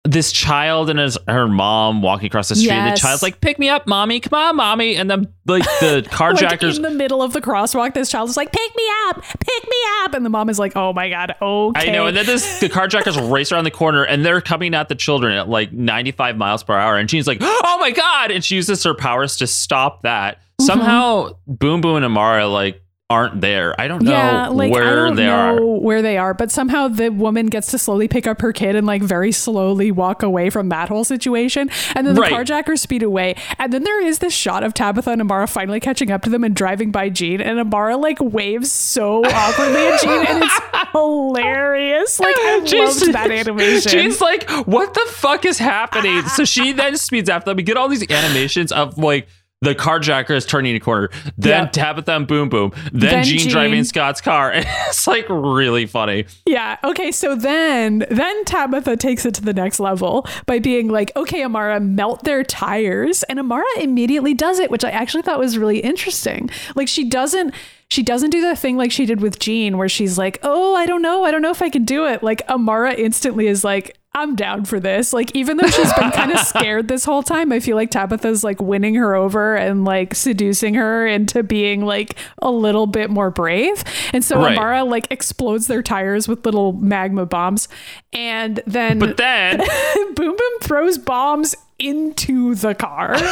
S2: this child and his, her mom walking across the street. And the child's like, "Pick me up, mommy! Come on, mommy!" And then like the
S1: Like
S2: carjackers.
S1: in the middle of the crosswalk, this child is like, "Pick me up, pick me up," and the mom is like, "Oh my god, okay."
S2: I know, and then this the carjackers race around the corner, and they're coming at the children at like 95 miles per hour. And she's like, "Oh my god!" And she uses her powers to stop that.
S1: Mm-hmm.
S2: Somehow, Boom Boom and Amara like aren't there. I don't know
S1: yeah, like
S2: where
S1: don't
S2: they
S1: know
S2: are.
S1: where they are, but somehow the woman gets to slowly pick up her kid and like very slowly walk away from that whole situation, and then the
S2: Right.
S1: carjackers speed away, and then there is this shot of Tabitha and Amara finally catching up to them and driving by Jean, and Amara like waves so awkwardly at Jean, and it's hilarious. Like I
S2: Jean's-
S1: loved that animation.
S2: Jean's like, what the fuck is happening? so she then speeds after them. We get all these animations of like the carjacker is turning a corner, then
S1: Yeah.
S2: Tabitha and Boom Boom, then,
S1: Then
S2: Jean,
S1: Jean.
S2: driving Scott's car. it's like really funny.
S1: Yeah. Okay. So then, then Tabitha takes it to the next level by being like, "Okay, Amara, melt their tires," and Amara immediately does it, which I actually thought was really interesting. Like she doesn't. She doesn't do the thing like she did with Jean, where she's like, "Oh, I don't know, I don't know if I can do it." Like Amara instantly is like, "I'm down for this." Like even though she's been kind of scared this whole time, I feel like Tabitha's like winning her over and like seducing her into being like a little bit more brave. And so
S2: Right.
S1: Amara like explodes their tires with little magma bombs, and then
S2: But then
S1: Boom Boom throws bombs into the car.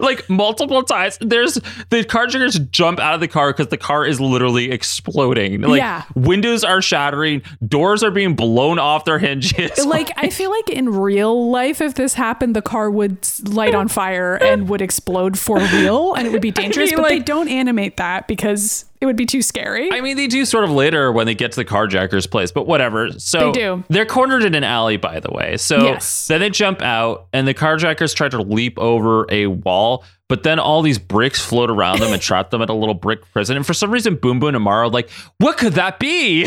S2: like multiple times. There's the carjackers jump out of the car because the car is literally exploding. Like
S1: Yeah.
S2: windows are shattering, doors are being blown off their hinges.
S1: like I feel like in real life, if this happened, the car would light on fire and would explode for real, and it would be dangerous.
S2: mean,
S1: but they don't animate that because it would be too scary.
S2: I mean, they do sort of later when they get to the carjacker's place, but whatever. So
S1: They do.
S2: They're cornered in an alley, by the way. So
S1: Yes.
S2: then they jump out, and the carjackers try to leap over a wall, but then all these bricks float around them and trap them at a little brick prison. And for some reason, Boom Boom and Amara are like, what could that be?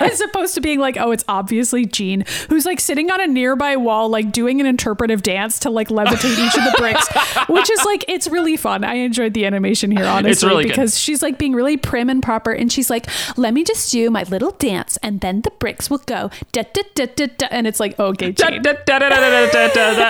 S1: as opposed to being like, oh, it's obviously Jean, who's like sitting on a nearby wall, like doing an interpretive dance to like levitate each of the bricks, which is like, it's really fun. I enjoyed the animation here, honestly,
S2: really good.
S1: because she's like being really prim and proper. And she's like, let me just do my little dance and then the bricks will go. Da, da, da. And it's like, okay,
S2: da.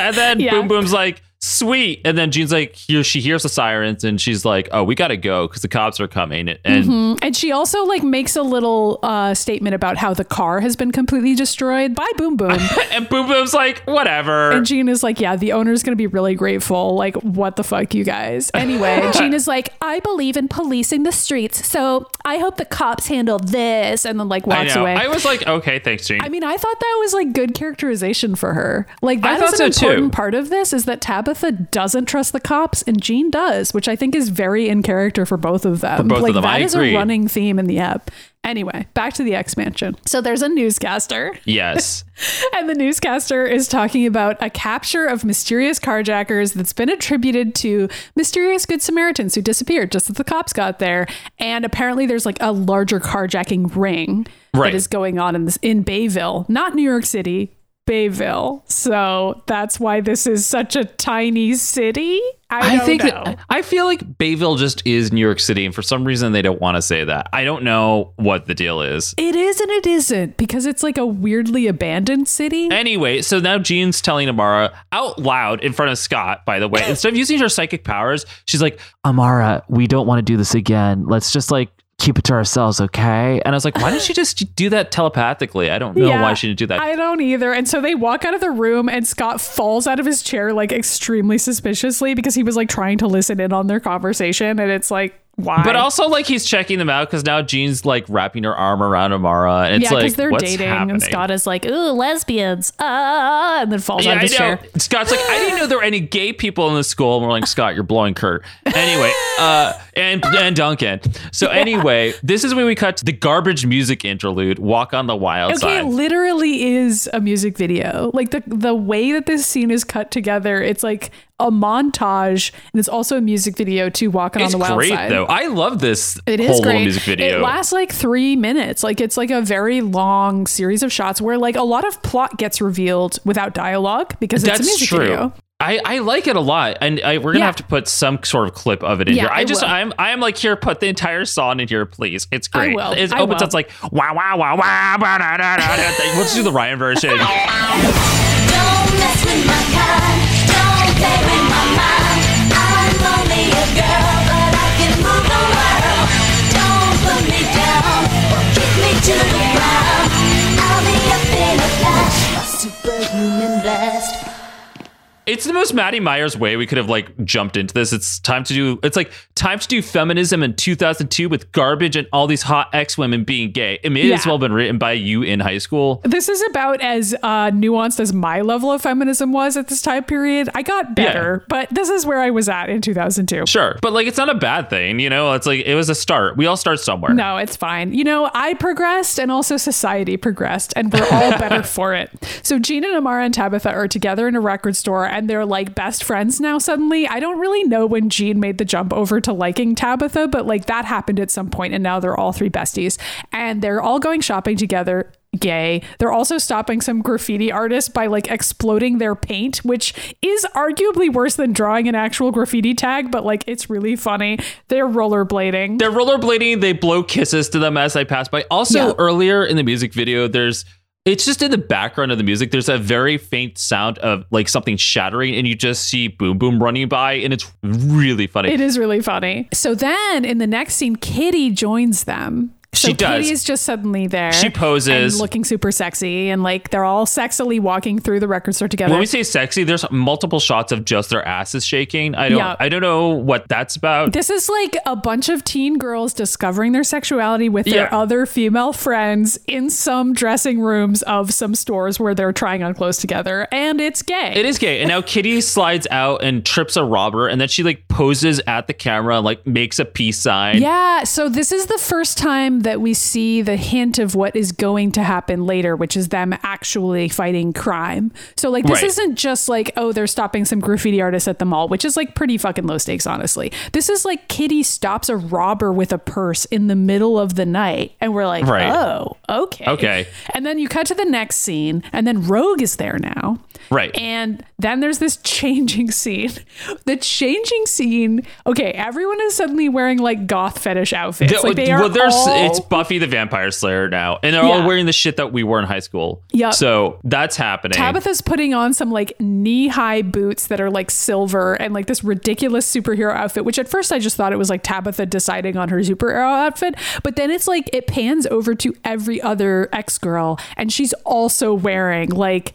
S2: And then
S1: Yeah.
S2: Boom Boom's like, sweet. And then Jean's like, here, she hears the sirens, and she's like, oh, we got to go because the cops are coming. And
S1: And she also like makes a little uh, statement about how the car has been completely destroyed by Boom Boom.
S2: and Boom Boom's like, whatever.
S1: And Jean is like, yeah, the owner's going to be really grateful. Like, what the fuck, you guys? Anyway, Jean is like, I believe in policing the streets. So I hope the cops handle this. And then, like, walks
S2: know.
S1: away.
S2: I was like, okay, thanks, Jean.
S1: I mean, I thought that was like good characterization for her. Like that is an
S2: so, too.
S1: important part of this is that Tabitha doesn't trust the cops and Jean does, which I think is very in character for both of them.
S2: For both of
S1: like
S2: them,
S1: that
S2: I
S1: is
S2: agree.
S1: a running theme in the app. Anyway, back to the X Mansion. So there's a newscaster.
S2: yes.
S1: And the newscaster is talking about a capture of mysterious carjackers that's been attributed to mysterious Good Samaritans who disappeared just as the cops got there. And apparently, there's like a larger carjacking ring
S2: Right.
S1: that is going on in this in Bayville, not New York City, Bayville. So that's why this is such a tiny city. I,
S2: I think that, I feel like Bayville just is New York City, and for some reason they don't want to say that. I don't know what the deal is.
S1: it is and it isn't because it's like a weirdly abandoned city.
S2: Anyway, so now Jean's telling Amara out loud in front of Scott, by the way, instead of using her psychic powers, she's like,
S4: Amara, we don't want to do this again. Let's just like keep it to ourselves, okay?
S2: and I was like, why didn't she just do that telepathically? I don't know
S1: Yeah,
S2: why she didn't do that.
S1: I don't either. And so they walk out of the room, and Scott falls out of his chair like extremely suspiciously because he was like trying to listen in on their conversation. And it's like, why?
S2: but also, like, he's checking them out because now Jean's like wrapping her arm around Amara, and it's
S1: yeah, because
S2: like,
S1: they're
S2: what's
S1: dating,
S2: happening?
S1: and Scott is like, "Ooh, lesbians," ah, and then falls
S2: Yeah,
S1: out of
S2: I
S1: his chair.
S2: Scott's like, I didn't know there were any gay people in the school. And we're like, Scott, you're blowing Kurt. Anyway, uh, and and Duncan. So anyway, this is when we cut the garbage music interlude, Walk on the Wild
S1: Okay,
S2: Side.
S1: literally is a music video. Like the the way that this scene is cut together, it's like a montage, and it's also a music video to
S2: "Walk
S1: on the Wild side.
S2: It's great
S1: Side."
S2: though. I love this
S1: It
S2: whole
S1: is great.
S2: music video.
S1: It lasts like three minutes. Like it's like a very long series of shots where like a lot of plot gets revealed without dialogue because it's a music
S2: true.
S1: video.
S2: I, I like it a lot, and I, we're gonna
S1: Yeah.
S2: have to put some sort of clip of it in
S1: Yeah,
S2: here. I,
S1: I
S2: just
S1: will.
S2: I'm I'm like here, put the entire song in here, please. It's
S1: I
S2: great.
S1: will.
S2: It
S1: I
S2: opens
S1: will.
S2: up like wow wow wow wow. ba, da, da, da, da. We'll just do the Ryan version. It's the most Maddie Myers way we could have like jumped into this. It's time to do. It's like time to do feminism in 2002 with garbage and all these hot ex women being gay. It may as
S1: Yeah.
S2: well been written by you in high school.
S1: This is about as uh, nuanced as my level of feminism was at this time period. I got better, but this is where I was at in 2002.
S2: Sure, but like it's not a bad thing, you know. It's like it was a start. We all start somewhere.
S1: No, it's fine. You know, I progressed and also society progressed, and we're all better for it. So, Jean and Amara and Tabitha are together in a record store and they're like best friends now, suddenly. I don't really know when Jean made the jump over to liking Tabitha, but like that happened at some point, and now they're all three besties. And they're all going shopping together. Gay. They're also stopping some graffiti artists by like exploding their paint, which is arguably worse than drawing an actual graffiti tag, but like it's really funny. They're rollerblading.
S2: They're rollerblading. They blow kisses to them as they pass by. Also,
S1: Yeah.
S2: earlier in the music video, there's it's just in the background of the music. There's a very faint sound of like something shattering, and you just see Boom Boom running by, and it's really funny.
S1: It is really funny. So then in the next scene, Kitty joins them. So
S2: She does.
S1: Kitty is just suddenly there.
S2: She poses.
S1: and looking super sexy, and like they're all sexily walking through the record store together.
S2: when we say sexy, there's multiple shots of just their asses shaking. I don't,
S1: Yeah.
S2: I don't know what that's about.
S1: this is like a bunch of teen girls discovering their sexuality with their
S2: Yeah.
S1: other female friends in some dressing rooms of some stores where they're trying on clothes together, and it's gay.
S2: It is gay. And now Kitty slides out and trips a robber, and then she like poses at the camera, like makes a peace sign.
S1: Yeah, so this is the first time that we see the hint of what is going to happen later, which is them actually fighting crime. So, like, this
S2: Right.
S1: isn't just like, oh, they're stopping some graffiti artists at the mall, which is like pretty fucking low stakes, honestly. This is like Kitty stops a robber with a purse in the middle of the night, and we're like,
S2: Right.
S1: oh, okay.
S2: Okay.
S1: And then you cut to the next scene, and then Rogue is there now.
S2: Right.
S1: And then there's this changing scene. The changing scene. Okay, everyone is suddenly wearing like goth fetish outfits.
S2: The-
S1: like they are
S2: well, there's
S1: all-
S2: it's Buffy the Vampire Slayer now, and they're all wearing the shit that we wore in high school.
S1: Yeah.
S2: So that's happening.
S1: Tabitha's putting on some like knee high boots that are like silver and like this ridiculous superhero outfit, which at first I just thought it was like Tabitha deciding on her superhero outfit. But then it's like it pans over to every other ex girl and she's also wearing like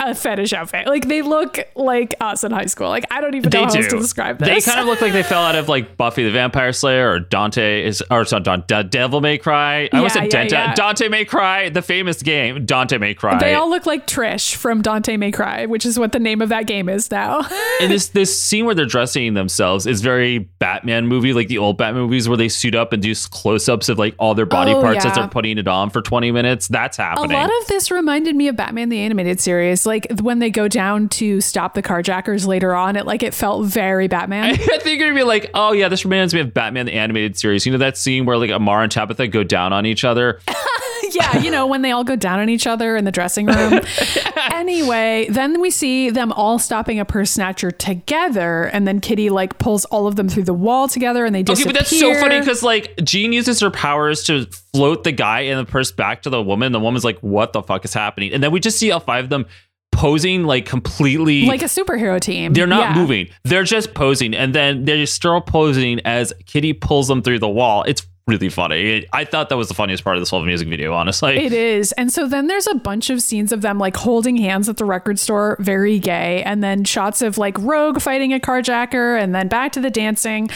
S1: a fetish outfit. Like they look like us in high school. Like I don't even know
S2: They
S1: how else to describe this.
S2: They kind of look like they fell out of like Buffy the Vampire Slayer or Dante is or sorry, Don, Da- Devil May Cry. I
S1: Yeah,
S2: said
S1: yeah,
S2: Dante,
S1: yeah.
S2: Dante May Cry, the famous game Dante May Cry.
S1: They all look like Trish from Dante May Cry, which is what the name of that game is now.
S2: and this this scene where they're dressing themselves is very Batman movie, like the old Batman movies where they suit up and do close ups of like all their body
S1: Oh,
S2: parts as they're putting it on for 20 minutes. That's happening.
S1: A lot of this reminded me of Batman the Animated Series. Like when they go down to stop the carjackers later on, it like it felt very Batman.
S2: I think you're gonna be like, oh yeah, this reminds me of Batman the animated series. You know that scene where like Amar and Tabitha go down on each other?
S1: yeah, you know, when they all go down on each other in the dressing room. anyway, then we see them all stopping a purse snatcher together, and then Kitty like pulls all of them through the wall together, and they
S2: just
S1: Okay,
S2: but that's so funny because like Jean uses her powers to float the guy and the purse back to the woman. The woman's like, "What the fuck is happening?" And then we just see all five of them posing like completely.
S1: like a superhero team.
S2: they're not
S1: Yeah.
S2: moving. They're just posing, and then they're still posing as Kitty pulls them through the wall. It's really funny. I thought that was the funniest part of this whole music video. Honestly,
S1: It is. And so then there's a bunch of scenes of them like holding hands at the record store, very gay. And then shots of like Rogue fighting a carjacker and then back to the dancing.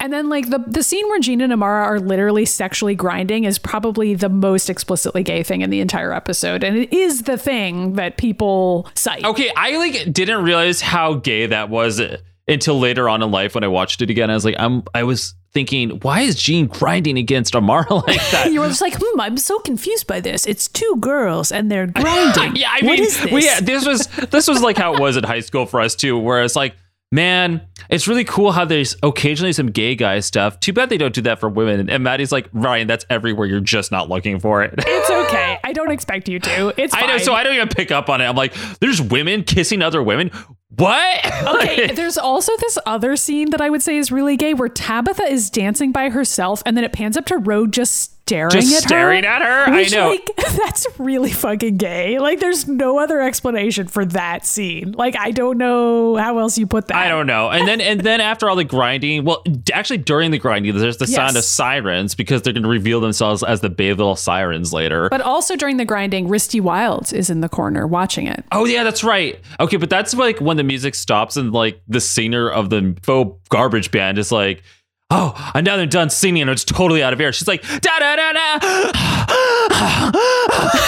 S1: And then like the, the scene where Gina and Amara are literally sexually grinding is probably the most explicitly gay thing in the entire episode. And it is the thing that people cite.
S2: Okay, I like didn't realize how gay that was until later on in life when I watched it again. I was like, I'm I was thinking, why is Jean grinding against Amara like that?
S1: You were just like, hmm, I'm so confused by this. It's two girls and they're grinding.
S2: yeah, I
S1: What
S2: mean,
S1: is this?
S2: we- yeah, this was this was like how it was in high school for us too, where it's like, man, it's really cool how there's occasionally some gay guy stuff. Too bad they don't do that for women. And Maddie's like, Ryan, that's everywhere. You're just not looking for it.
S1: It's okay. I don't expect you to. It's
S2: I know, so I don't even pick up on it. I'm like, there's women kissing other women. What?
S1: Okay, there's also this other scene that I would say is really gay where Tabitha is dancing by herself and then it pans up to Rogue just staring
S2: Just
S1: at
S2: staring
S1: her.
S2: at her? I know.
S1: Like, that's really fucking gay. Like, there's no other explanation for that scene. Like, I don't know how else you put that.
S2: I don't know. And then and then after all the grinding, well, actually during the grinding, there's the sound of sirens because they're going to reveal themselves as the Bayville sirens later.
S1: But also during the grinding, Risty Wilds is in the corner watching it.
S2: Oh yeah, that's right. Okay, but that's like when the music stops and like the singer of the faux garbage band is like, "Oh, and now they're done singing and it's totally out of air." She's like, "Da da da da."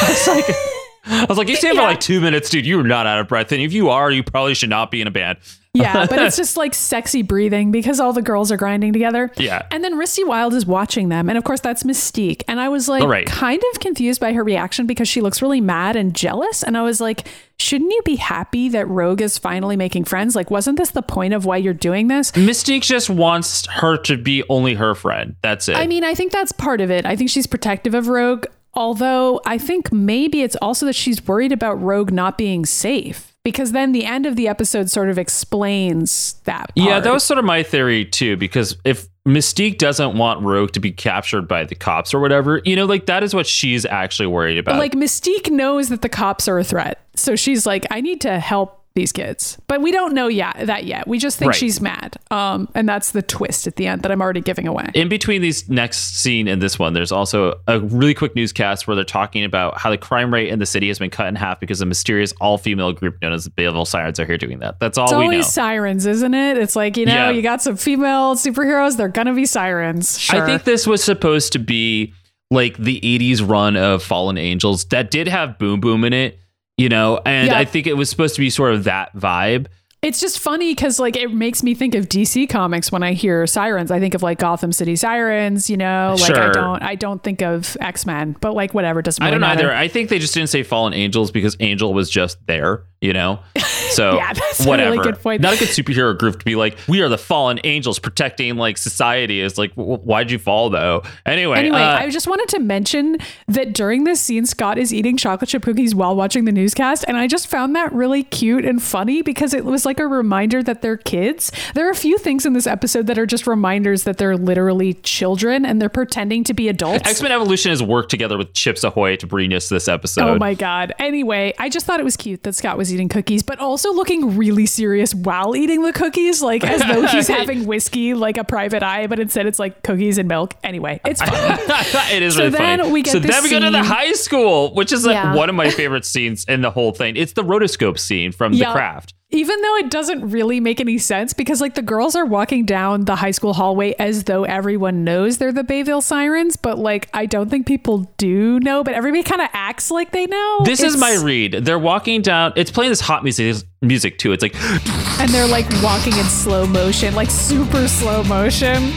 S2: It's like, I was like, "You stayed for like two minutes, dude. You're not out of breath, and if you are, you probably should not be in a band."
S1: Yeah, but it's just like sexy breathing because all the girls are grinding together.
S2: Yeah.
S1: And then Risty Wilde is watching them. And of course, that's Mystique. And I was like
S2: Right.
S1: kind of confused by her reaction because she looks really mad and jealous. And I was like, shouldn't you be happy that Rogue is finally making friends? Like, wasn't this the point of why you're doing this?
S2: Mystique just wants her to be only her friend. That's it.
S1: I mean, I think that's part of it. I think she's protective of Rogue. Although I think maybe it's also that she's worried about Rogue not being safe. Because then the end of the episode sort of explains that.
S2: Yeah, that was sort of my theory too, because if Mystique doesn't want Rogue to be captured by the cops or whatever, you know, like that is what she's actually worried about.
S1: But like Mystique knows that the cops are a threat. So she's like, I need to help these kids. But we don't know yet that yet. We just think
S2: Right.
S1: she's mad. Um, and that's the twist at the end that I'm already giving away.
S2: in between these next scene and this one, there's also a really quick newscast where they're talking about how the crime rate in the city has been cut in half because a mysterious all-female group known as the Bayville Sirens are here doing that. That's all
S1: it's
S2: we
S1: always
S2: know.
S1: sirens, isn't it? It's like, you know,
S2: Yeah.
S1: you got some female superheroes, they're gonna be sirens. Sure.
S2: I think this was supposed to be like the 80s run of Fallen Angels that did have Boom Boom in it, you know, and
S1: Yeah.
S2: I think it was supposed to be sort of that vibe.
S1: It's just funny because like it makes me think of DC comics when I hear sirens. I think of like Gotham City sirens, you know. Like I don't I don't think of X Men, but like whatever doesn't.
S2: Matter.
S1: I
S2: don't
S1: matter.
S2: either. I think they just didn't say Fallen Angels because Angel was just there, you know? So
S1: Yeah, that's a really good point.
S2: Not a good superhero group to be like, we are the fallen angels protecting like society is like, w- why'd you fall though? Anyway,
S1: Anyway,
S2: uh,
S1: I just wanted to mention that during this scene, Scott is eating chocolate chip cookies while watching the newscast. And I just found that really cute and funny because it was like a reminder that they're kids. There are a few things in this episode that are just reminders that they're literally children and they're pretending to be adults.
S2: X Men Evolution has worked together with Chips Ahoy to bring us this episode.
S1: Oh my God. Anyway, I just thought it was cute that Scott was eating cookies, but also looking really serious while eating the cookies, like as though he's having whiskey, like a private eye, but instead it's like cookies and milk. Anyway, it's fun.
S2: it is
S1: So
S2: really
S1: then
S2: funny.
S1: we get
S2: so
S1: this
S2: then we go to the high school, which is like
S1: Yeah.
S2: one of my favorite scenes in the whole thing. It's the rotoscope scene from
S1: Yeah.
S2: The Craft.
S1: Even though it doesn't really make any sense because like the girls are walking down the high school hallway as though everyone knows they're the Bayville Sirens, but like I don't think people do know, but everybody kind of acts like they know.
S2: This is my read. They're walking down. It's playing this hot music music too. It's like
S1: and they're like walking in slow motion, like super slow motion.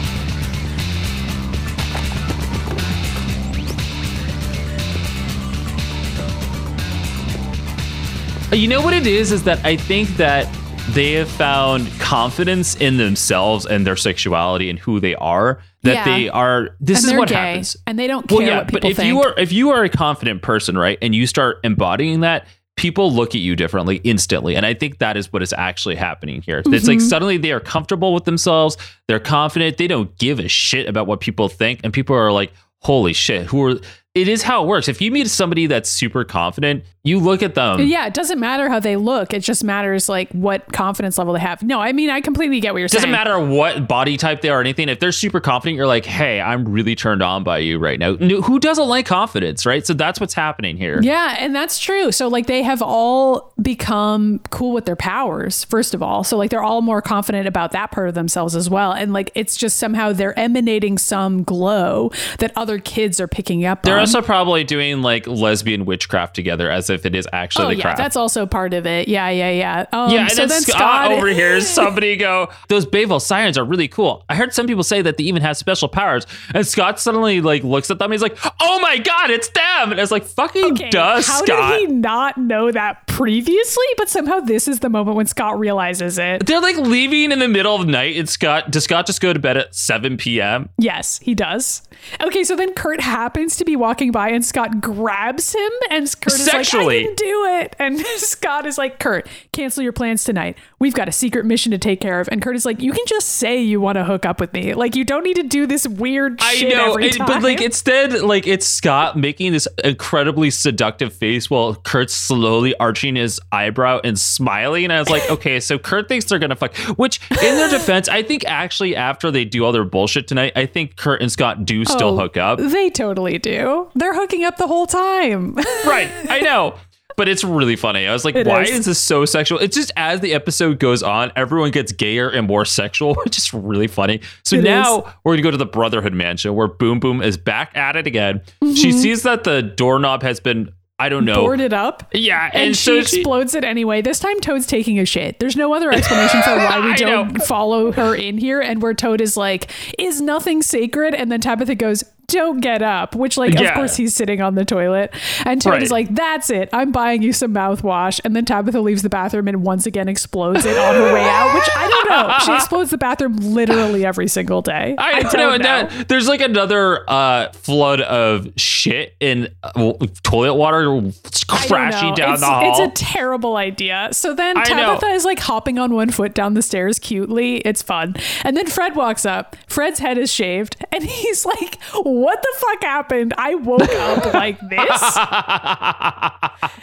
S2: You know what it is? Is that I think that they have found confidence in themselves and their sexuality and who they are. That
S1: Yeah.
S2: they are. This
S1: and
S2: is what
S1: gay,
S2: happens.
S1: and they don't care
S2: Well, yeah,
S1: what people
S2: but if
S1: think.
S2: you are if you are a confident person, right, and you start embodying that, people look at you differently instantly, and I think that is what is actually happening here. It's
S1: Mm-hmm.
S2: like suddenly they are comfortable with themselves, they're confident, they don't give a shit about what people think, and people are like, "Holy shit, who are?" It is how it works. If you meet somebody that's super confident, you look at them.
S1: yeah, it doesn't matter how they look. It just matters like what confidence level they have. No, I mean I completely get what you're saying.
S2: It doesn't matter what body type they are or anything. If they're super confident, you're like, hey, I'm really turned on by you right now. No- Who doesn't like confidence, right? So that's what's happening here.
S1: Yeah, and that's true. So like they have all become cool with their powers, first of all. So like they're all more confident about that part of themselves as well. And like it's just somehow they're emanating some glow that other kids are picking up
S2: They're
S1: on.
S2: Also probably doing like lesbian witchcraft together as if it is actually
S1: oh
S2: the
S1: yeah,
S2: craft.
S1: that's also part of it. Yeah, yeah, yeah. Um,
S2: yeah, and
S1: so then,
S2: Scott,
S1: Scott
S2: over here, somebody go, those Bayville sirens are really cool. I heard some people say that they even have special powers. And Scott suddenly like looks at them. He's like, oh my God, it's them. And it's like, fucking
S1: Okay,
S2: does,
S1: how
S2: Scott.
S1: did he not know that previously, but somehow this is the moment when Scott realizes it.
S2: They're like leaving in the middle of the night. And Scott does Scott just go to bed at 7 p.m.
S1: Yes, he does. Okay, so then Kurt happens to be walking by and Scott grabs him and Kurt is like,
S2: Sexually.
S1: I didn't do it. And Scott is like, Kurt, cancel your plans tonight. We've got a secret mission to take care of. And Kurt is like, you can just say you want to hook up with me. Like, you don't need to do this weird
S2: I
S1: shit
S2: know,
S1: every
S2: it-
S1: time.
S2: but like instead, like it's Scott making this incredibly seductive face while Kurt's slowly arching his eyebrow and smiling. And I was like, okay, so Kurt thinks they're gonna fuck. Which, in their defense, I think actually after they do all their bullshit tonight, I think Kurt and Scott do still
S1: Oh,
S2: hook up.
S1: They totally do. They're hooking up the whole time.
S2: right, I know. But it's really funny. I was like,
S1: It
S2: why
S1: is.
S2: is. this so sexual? It's just as the episode goes on, everyone gets gayer and more sexual, which is really funny. So
S1: It
S2: now
S1: is.
S2: we're going to go to the Brotherhood Mansion where Boom Boom is back at it again. She
S1: Mm-hmm.
S2: sees that the doorknob has been, I don't know.
S1: Boarded up.
S2: Yeah.
S1: And,
S2: And,
S1: she
S2: so she,
S1: explodes it anyway. This time Toad's taking a shit. There's no other explanation for why we don't
S2: know.
S1: follow her in here and where Toad is like, is nothing sacred? And then Tabitha goes, don't get up, which like of course he's sitting on the toilet. And Toad
S2: Right.
S1: is like, that's it. I'm buying you some mouthwash. And then Tabitha leaves the bathroom and once again explodes it on her way out, which I don't know. She explodes the bathroom literally every single day.
S2: I,
S1: don't
S2: know,
S1: know.
S2: that- there's like another uh, flood of shit in uh, toilet water crashing down
S1: it's,
S2: the hall.
S1: It's a terrible idea. So then
S2: I.
S1: Tabitha is like hopping on one foot down the stairs cutely. It's fun. And then Fred walks up. Fred's head is shaved. And he's like, What the fuck happened? I woke up like this.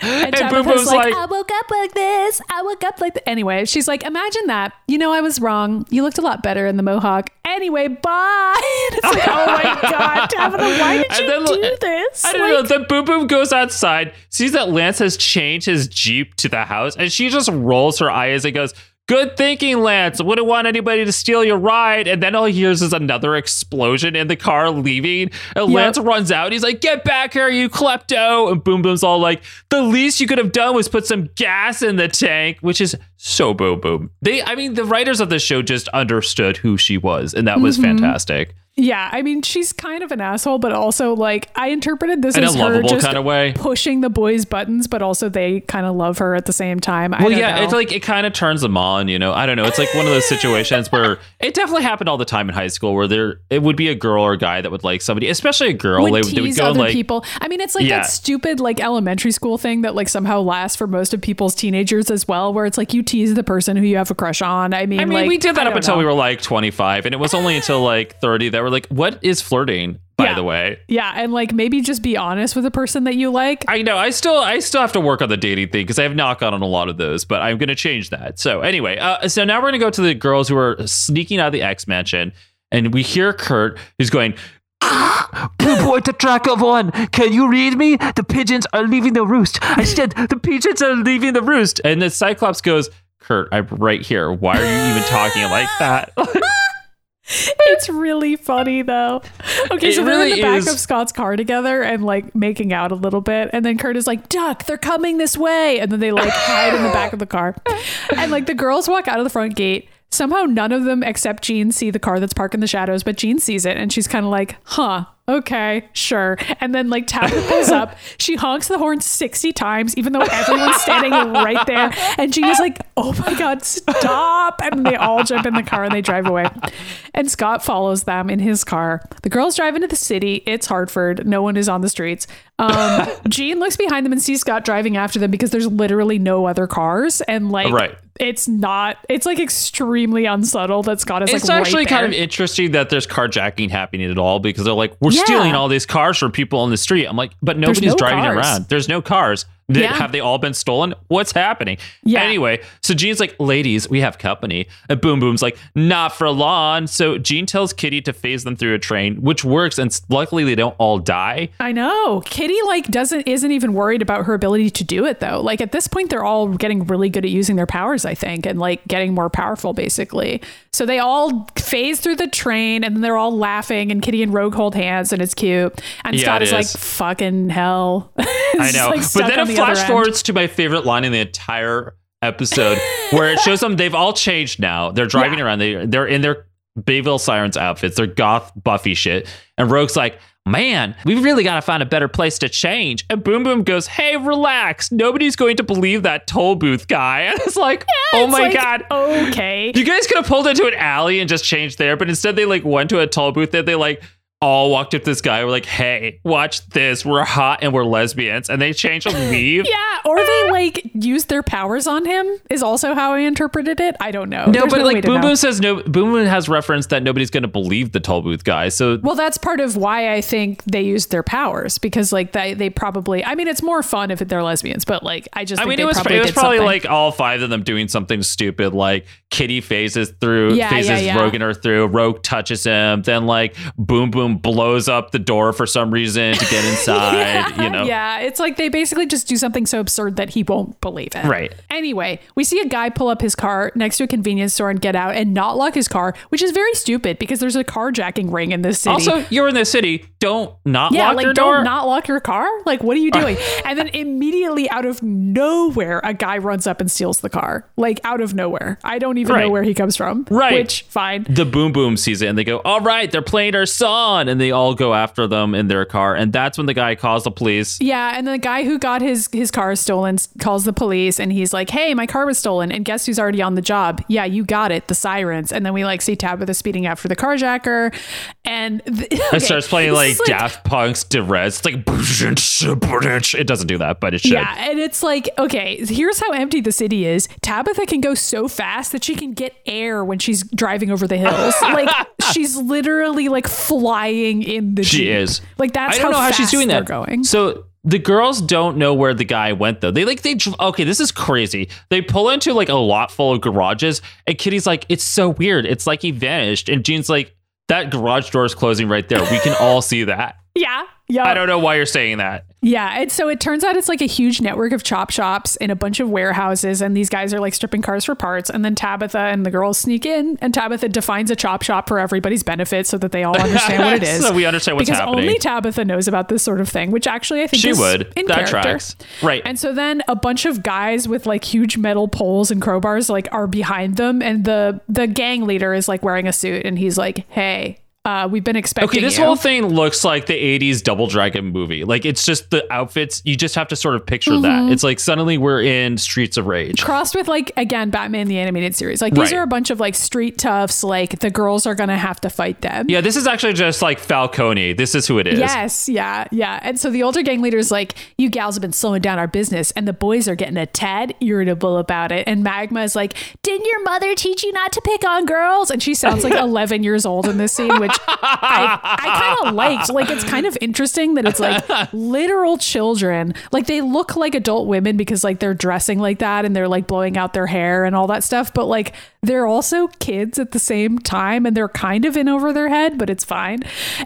S1: And,
S2: And
S1: Tabitha's like,
S2: like-
S1: I woke up like this. I woke up like th-. Anyway, she's like, Imagine that. You know, I was wrong. You looked a lot better in the mohawk. Anyway, bye. And it's like, Oh my God, Tabitha, why did
S2: And
S1: you
S2: then-
S1: do this?
S2: I don't
S1: Like-
S2: know. Then Boom Boom goes outside, sees that Lance has changed his Jeep to the house, and she just rolls her eyes and goes, Good thinking, Lance. Wouldn't want anybody to steal your ride. And then all he hears is another explosion in the car leaving. And
S1: Yep.
S2: Lance runs out. He's like, Get back here, you klepto. And Boom Boom's all like, The least you could have done was put some gas in the tank, which is so Boom Boom. They, I mean, the writers of the show just understood who she was, and that was
S1: Mm-hmm.
S2: fantastic.
S1: Yeah, I mean, she's kind of an asshole, but also like I interpreted this
S2: In a
S1: as her just
S2: kind of way.
S1: pushing the boys' buttons, but also they kind of love her at the same time. I
S2: Well, yeah,
S1: know.
S2: it's like it kind of turns them on, you know. I don't know. It's like one of those situations where it definitely happened all the time in high school, where there it would be a girl or a guy that would like somebody, especially a girl.
S1: would
S2: they,
S1: tease
S2: they would go
S1: other
S2: like,
S1: people. I mean, it's like
S2: Yeah.
S1: that stupid like elementary school thing that like somehow lasts for most of people's teenagers as well, where it's like you tease the person who you have a crush on. I mean,
S2: I mean,
S1: like,
S2: we did that up until
S1: know.
S2: we were like 25, and it was only until like 30 that we're like, what is flirting? By
S1: Yeah.
S2: the way,
S1: yeah, and like maybe just be honest with the person that you like.
S2: I know I still I still have to work on the dating thing because I have not gone on a lot of those, but I'm going to change that. So anyway, uh, so now we're going to go to the girls who are sneaking out of the X mansion, and we hear Kurt who's going.
S4: Blue boy to track of one. Can you read me? The pigeons are leaving the roost. I said the
S2: pigeons are leaving the roost. And the Cyclops goes, Kurt, I'm right here. Why are you even talking like that?
S1: It's really funny though. Okay,
S2: It
S1: so they're in the back
S2: is.
S1: of Scott's car together and like making out a little bit, and then Kurt is like, "Duck, they're coming this way," and then they like hide in the back of the car, and like the girls walk out of the front gate. Somehow, none of them except Jean see the car that's parked in the shadows, but Jean sees it, and she's kind of like, "Huh." Okay, sure. And then like Tabitha pulls up. She honks the horn 60 times, even though everyone's standing right there. And Jean is like, oh my God, stop. And they all jump in the car and they drive away. And Scott follows them in his car. The girls drive into the city. It's Hartford. No one is on the streets. Um, Jean looks behind them and sees Scott driving after them because there's literally no other cars. And like,
S2: Right.
S1: It's not, it's like extremely unsubtle that Scott is like,
S2: it's actually
S1: right
S2: kind of interesting that there's carjacking happening at all because they're like, we're
S1: Yeah.
S2: stealing all these cars from people on the street. I'm like, but nobody's
S1: no
S2: driving
S1: cars.
S2: around. There's no cars.
S1: Yeah.
S2: Have they all been stolen? What's happening?
S1: Yeah.
S2: Anyway, so Jean's like, ladies, we have company. And Boom Boom's like, not for long. So Jean tells Kitty to phase them through a train, which works. And luckily, they don't all die.
S1: I know. Kitty like doesn't isn't even worried about her ability to do it though. Like at this point they're all getting really good at using their powers, I think, and like getting more powerful basically. So they all phase through the train and then they're all laughing and Kitty and Rogue hold hands and it's cute. And
S2: Yeah,
S1: Scott
S2: it
S1: is like fucking hell.
S2: I know. Like, but then it flash forwards to my favorite line in the entire episode where it shows them they've all changed now. They're driving
S1: Yeah.
S2: around. They they're in their Bayville Sirens outfits. They're goth Buffy shit. And Rogue's like, man, we really got to find a better place to change. And Boom Boom goes, hey, relax. Nobody's going to believe that toll booth guy. And it's like, oh
S1: It's
S2: my
S1: like,
S2: God.
S1: Okay.
S2: You guys could have pulled into an alley and just changed there, but instead they like went to a toll booth that they like all walked up to this guy and were like, hey, watch this. We're hot and we're lesbians. And they change and leave.
S1: Yeah, or they like use their powers on him is also how I interpreted it. I don't know.
S2: No,
S1: There's
S2: but
S1: way
S2: like Boom. Boom says no. Boom Boom has reference that nobody's going to believe the toll booth guy. So
S1: Well, that's part of why I think they used their powers because like they they probably. I mean, it's more fun if they're lesbians, but like I just
S2: I mean,
S1: they
S2: it was
S1: probably
S2: it was probably
S1: something.
S2: like all five of them doing something stupid, like Kitty phases through,
S1: Yeah,
S2: phases
S1: yeah, yeah.
S2: Rogue and her through. Rogue touches him, then like Boom Boom blows up the door for some reason to get inside.
S1: yeah,
S2: you know,
S1: yeah, it's like they basically just do something so absurd that he won't believe it.
S2: Right.
S1: Anyway, we see a guy pull up his car next to a convenience store and get out and not lock his car, which is very stupid because there's a carjacking ring in this city.
S2: Also, you're in the city. Don't not
S1: yeah,
S2: lock
S1: like
S2: your
S1: don't
S2: door.
S1: not lock your car. Like, what are you doing? and then immediately out of nowhere, a guy runs up and steals the car. Like out of nowhere. I don't even know where he comes from.
S2: Right.
S1: Which fine.
S2: the boom boom sees it and they go, All right, they're playing our song. And they all go after them in their car. And that's when the guy calls the police.
S1: Yeah, and the guy who got his his car stolen calls the police, and he's like, "Hey, my car was stolen." And guess who's already on the job? Yeah, you got it. The sirens, and then we like see Tabitha speeding after the carjacker, and th-
S2: It starts playing
S1: this
S2: like Daft Punk's Derezzed. It's like it doesn't do that, but it should.
S1: Yeah, and it's like, okay, here's how empty the city is. Tabitha can go so fast that she can get air when she's driving over the hills. like she's literally like flying in the
S2: She
S1: Jeep.
S2: is.
S1: Like that's
S2: I don't
S1: how,
S2: know how she's doing that.
S1: Going.
S2: So the girls don't know where the guy went though. They like they okay. This is crazy. They pull into like a lot full of garages, and Kitty's like, "It's so weird. It's like he vanished." And Jean's like, "That garage door is closing right there. We can all see that."
S1: Yeah, yeah.
S2: I don't know why you're saying that.
S1: Yeah, and so it turns out it's like a huge network of chop shops in a bunch of warehouses, and these guys are like stripping cars for parts. And then Tabitha and the girls sneak in, and Tabitha defines a chop shop for everybody's benefit so that they all understand what it is.
S2: So we understand what's
S1: because
S2: happening.
S1: only Tabitha knows about this sort of thing, which actually I think
S2: She would.
S1: in
S2: That
S1: character.
S2: tracks. Right.
S1: And so then a bunch of guys with like huge metal poles and crowbars like are behind them, and the the gang leader is like wearing a suit, and he's like, "Hey." Uh, we've been expecting
S2: Okay, this
S1: you."
S2: whole thing looks like the 80s Double Dragon movie. Like it's just the outfits. You just have to sort of picture
S1: Mm-hmm.
S2: that. It's like suddenly we're in Streets of Rage.
S1: crossed with like again Batman the animated series. Like these
S2: Right.
S1: are a bunch of like street toughs. Like the girls are gonna have to fight them.
S2: Yeah, this is actually just like Falcone. This is who it is.
S1: Yes, yeah, yeah. And so the older gang leader's like, You gals have been slowing down our business, and the boys are getting a tad irritable about it. And Magma is like, Didn't your mother teach you not to pick on girls? And she sounds like 11 years old in this scene, which I, I kind of liked. Like, it's kind of interesting that it's like literal children. Like, they look like adult women because, like, they're dressing like that and they're like blowing out their hair and all that stuff. But, like, they're also kids at the same time and they're kind of in over their head, but it's fine.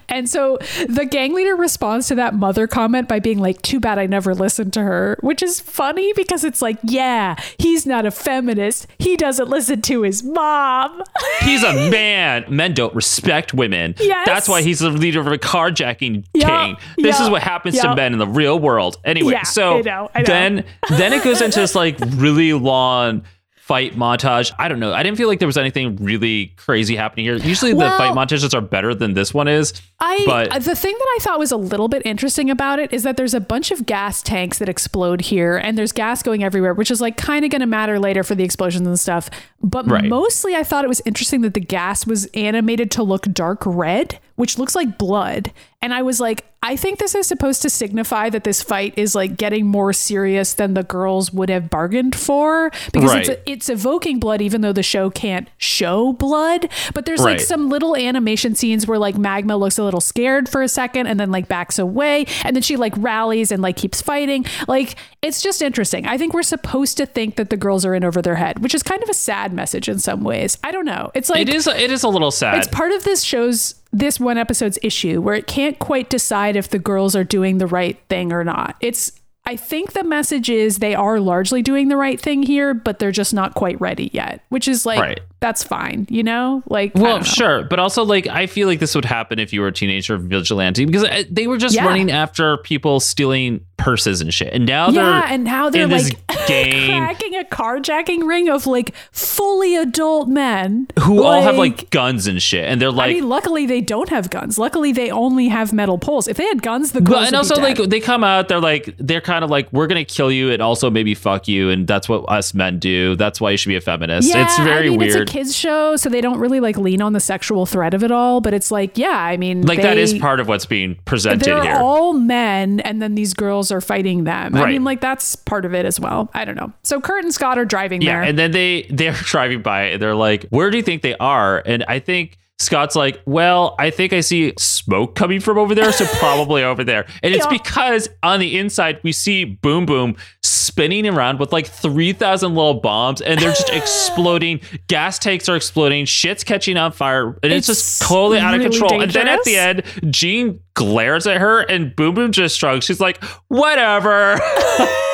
S1: And so the gang leader responds to that mother comment by being like, Too bad I never listened to her, which is funny because it's like, Yeah, he's not a feminist. He doesn't listen to his mom.
S2: He's a man. Men don't respect women.
S1: Yes.
S2: That's why he's the leader of a carjacking
S1: Yeah,
S2: king. This is what happens to men in the real world. Anyway,
S1: Yeah,
S2: so
S1: I know, I know.
S2: then then it goes into this like really long fight montage. I don't know. I didn't feel like there was anything really crazy happening here. Usually the fight montages are better than this one is.
S1: I
S2: But-
S1: the thing that I thought was a little bit interesting about it is that there's a bunch of gas tanks that explode here and there's gas going everywhere, which is like kind of going to matter later for the explosions and stuff. But
S2: Right.
S1: mostly I thought it was interesting that the gas was animated to look dark red, which looks like blood. And I was like, I think this is supposed to signify that this fight is like getting more serious than the girls would have bargained for because it's
S2: Right.
S1: it's evoking blood even though the show can't show blood, but there's like some little animation scenes where like Magma looks a little scared for a second and then like backs away and then she like rallies and like keeps fighting. Like it's just interesting. I think we're supposed to think that the girls are in over their head, which is kind of a sad message in some ways. I don't know. It's like
S2: It is it is a little sad.
S1: it's part of this show's this one episode's issue where it can't quite decide if the girls are doing the right thing or not. It's I think the message is they are largely doing the right thing here, but they're just not quite ready yet, which is like
S2: Right.
S1: That's fine, you know? Like,
S2: Well,
S1: know.
S2: sure, but also like I feel like this would happen if you were a teenager vigilante because uh, they were just
S1: Yeah.
S2: running after people stealing purses and shit, and now
S1: Yeah,
S2: they're
S1: and now they're like cracking a carjacking ring of like fully adult men
S2: who all have like guns and shit, and they're
S1: I
S2: like.
S1: mean, luckily they don't have guns. Luckily they only have metal poles. If they had guns, the girls
S2: but, and also like they come out they're like they're kind of like we're gonna kill you and also maybe fuck you and that's what us men do that's why you should be a feminist
S1: yeah,
S2: it's very
S1: I mean,
S2: weird
S1: It's kids show, so they don't really like lean on the sexual thread of it all. But it's like, yeah, I mean,
S2: like that
S1: they-
S2: is part of what's being presented
S1: They're
S2: here
S1: all men, and then these girls are fighting them. I mean, like that's part of it as well. I don't know. So Kurt and Scott are driving
S2: Yeah,
S1: there.
S2: and then they they're driving by and they're like, "Where do you think they are?" And I think Scott's like, "Well, I think I see smoke coming from over there, so probably over there." And it's
S1: Yeah.
S2: because on the inside we see Boom Boom spinning around with like 3000 little bombs and they're just exploding. Gas tanks are exploding, shit's catching on fire, and it's,
S1: It's
S2: just totally out of
S1: really
S2: control. And then at the end, Jean glares at her and Boom Boom just shrugs. She's like, "Whatever."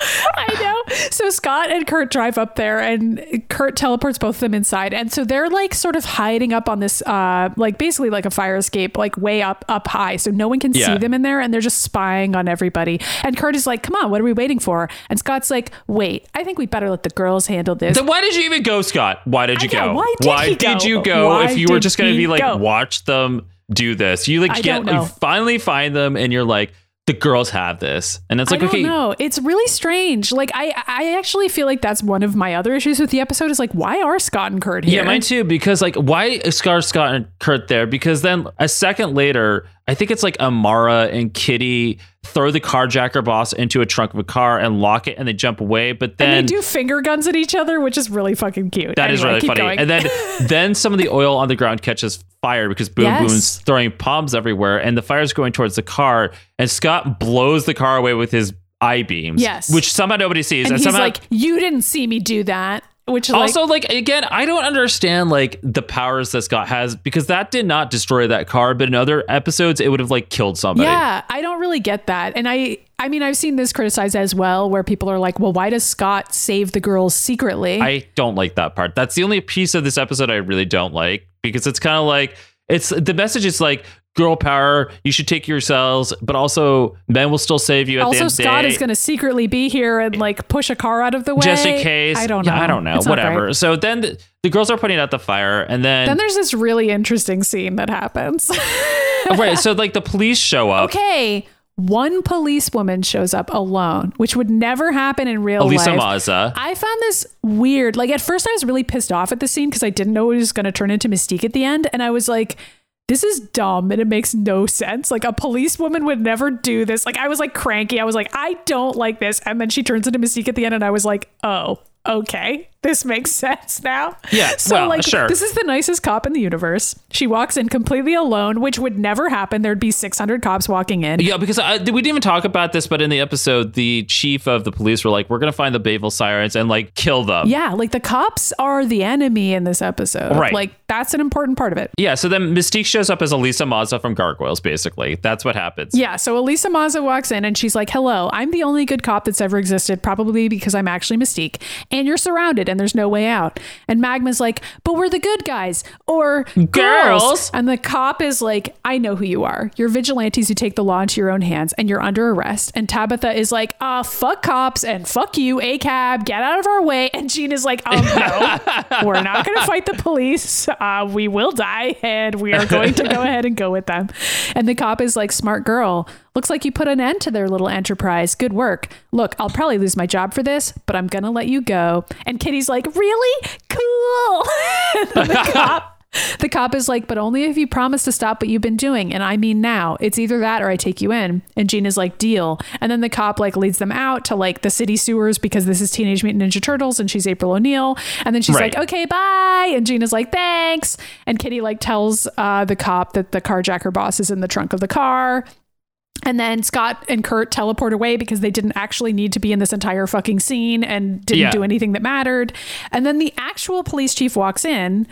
S1: I know. So Scott and Kurt drive up there and Kurt teleports both of them inside. And so they're like sort of hiding up on this uh like basically like a fire escape, like way up up high. So no one can
S2: Yeah.
S1: see them in there and they're just spying on everybody. And Kurt is like, Come on, what are we waiting for? And Scott's like, Wait, I think we better let the girls handle this.
S2: Then why did you even go, Scott? Why did you
S1: Yeah,
S2: go?
S1: why did he go?
S2: you go
S1: Why
S2: if you were just going to be like,
S1: go?
S2: watch them do this? You like
S1: I
S2: get, you finally find them and you're like, the girls have this. And it's like,
S1: I don't
S2: okay,
S1: no It's really strange. Like I, I actually feel like that's one of my other issues with the episode. Is like, why are Scott and Kurt here?
S2: Yeah, mine too. Because like, why is Scar Scott and Kurt there? Because then a second later, I think it's like Amara and Kitty throw the carjacker boss into a trunk of a car and lock it, and they jump away. But then
S1: and they do finger guns at each other, which is really fucking cute.
S2: That is
S1: Anyway,
S2: really
S1: keep
S2: funny.
S1: going.
S2: And then then some of the oil on the ground catches fire because Boom
S1: Yes.
S2: Boom's throwing bombs everywhere and the fire's going towards the car and Scott blows the car away with his eye beams.
S1: Yes.
S2: Which somehow nobody sees.
S1: and he's
S2: somehow
S1: like, "You didn't see me do that." Which like,
S2: also like again, I don't understand like the powers that Scott has because that did not destroy that car, but in other episodes it would have like killed somebody.
S1: yeah, I don't really get that. And I, I mean, I've seen this criticized as well, where people are like, "Well, why does Scott save the girls secretly?"
S2: I don't like that part. That's the only piece of this episode I really don't like because it's kind of like it's the message is like girl power. You should take yourselves, but also men will still save you at the
S1: also,
S2: end
S1: Scott
S2: day.
S1: is going to secretly be here and like push a car out of the way,
S2: just in case.
S1: I don't know.
S2: Yeah, I don't know.
S1: It's
S2: Whatever. So then the, the girls are putting out the fire, and then,
S1: Then there's this really interesting scene that happens.
S2: right. So like the police show up.
S1: okay, one policewoman shows up alone, which would never happen in real
S2: Elisa
S1: life.
S2: Maza.
S1: I found this weird. Like at first, I was really pissed off at the scene because I didn't know it was going to turn into Mystique at the end, and I was like. This is dumb and it makes no sense. Like a policewoman would never do this. Like I was like cranky. I was like, I don't like this. And then she turns into Mystique at the end, and I was like, oh, okay, this makes sense now.
S2: Yeah,
S1: So
S2: well,
S1: like,
S2: sure.
S1: this is the nicest cop in the universe. She walks in completely alone, which would never happen. There'd be 600 cops walking in.
S2: Yeah, because I, we didn't even talk about this, but in the episode, the chief of the police were like, "We're gonna find the Bayville sirens and like kill them."
S1: Yeah, like the cops are the enemy in this episode.
S2: Right.
S1: Like that's an important part of it.
S2: Yeah. So then Mystique shows up as Elisa Maza from Gargoyles. Basically, that's what happens.
S1: Yeah, so Elisa Maza walks in and she's like, "Hello, I'm the only good cop that's ever existed, probably because I'm actually Mystique, and you're surrounded and there's no way out." And Magma's like, "But we're the good guys or girls."
S2: Girls.
S1: And the cop is like, "I know who you are. You're vigilantes who take the law into your own hands and you're under arrest." And Tabitha is like, "Uh, fuck cops and fuck you, a cab, get out of our way." And Jean is like, "Um, no, we're not going to fight the police. Uh, we will die, and we are going to go ahead and go with them." And the cop is like, "Smart girl. Looks like you put an end to their little enterprise. Good work. Look, I'll probably lose my job for this, but I'm going to let you go." And Kitty's like, "Really? Cool." the cop the cop is like, but only if you promise to stop what you've been doing. And I mean now. It's either that or I take you in. And Gina's like, deal. And then the cop like leads them out to like the city sewers because this is Teenage Mutant Ninja Turtles and she's April O'Neil. And then she's
S2: Right.
S1: like, okay, bye. And Gina's like, thanks. And Kitty like tells uh, the cop that the carjacker boss is in the trunk of the car. And then Scott and Kurt teleport away because they didn't actually need to be in this entire fucking scene and didn't
S2: Yeah.
S1: do anything that mattered. And then the actual police chief walks in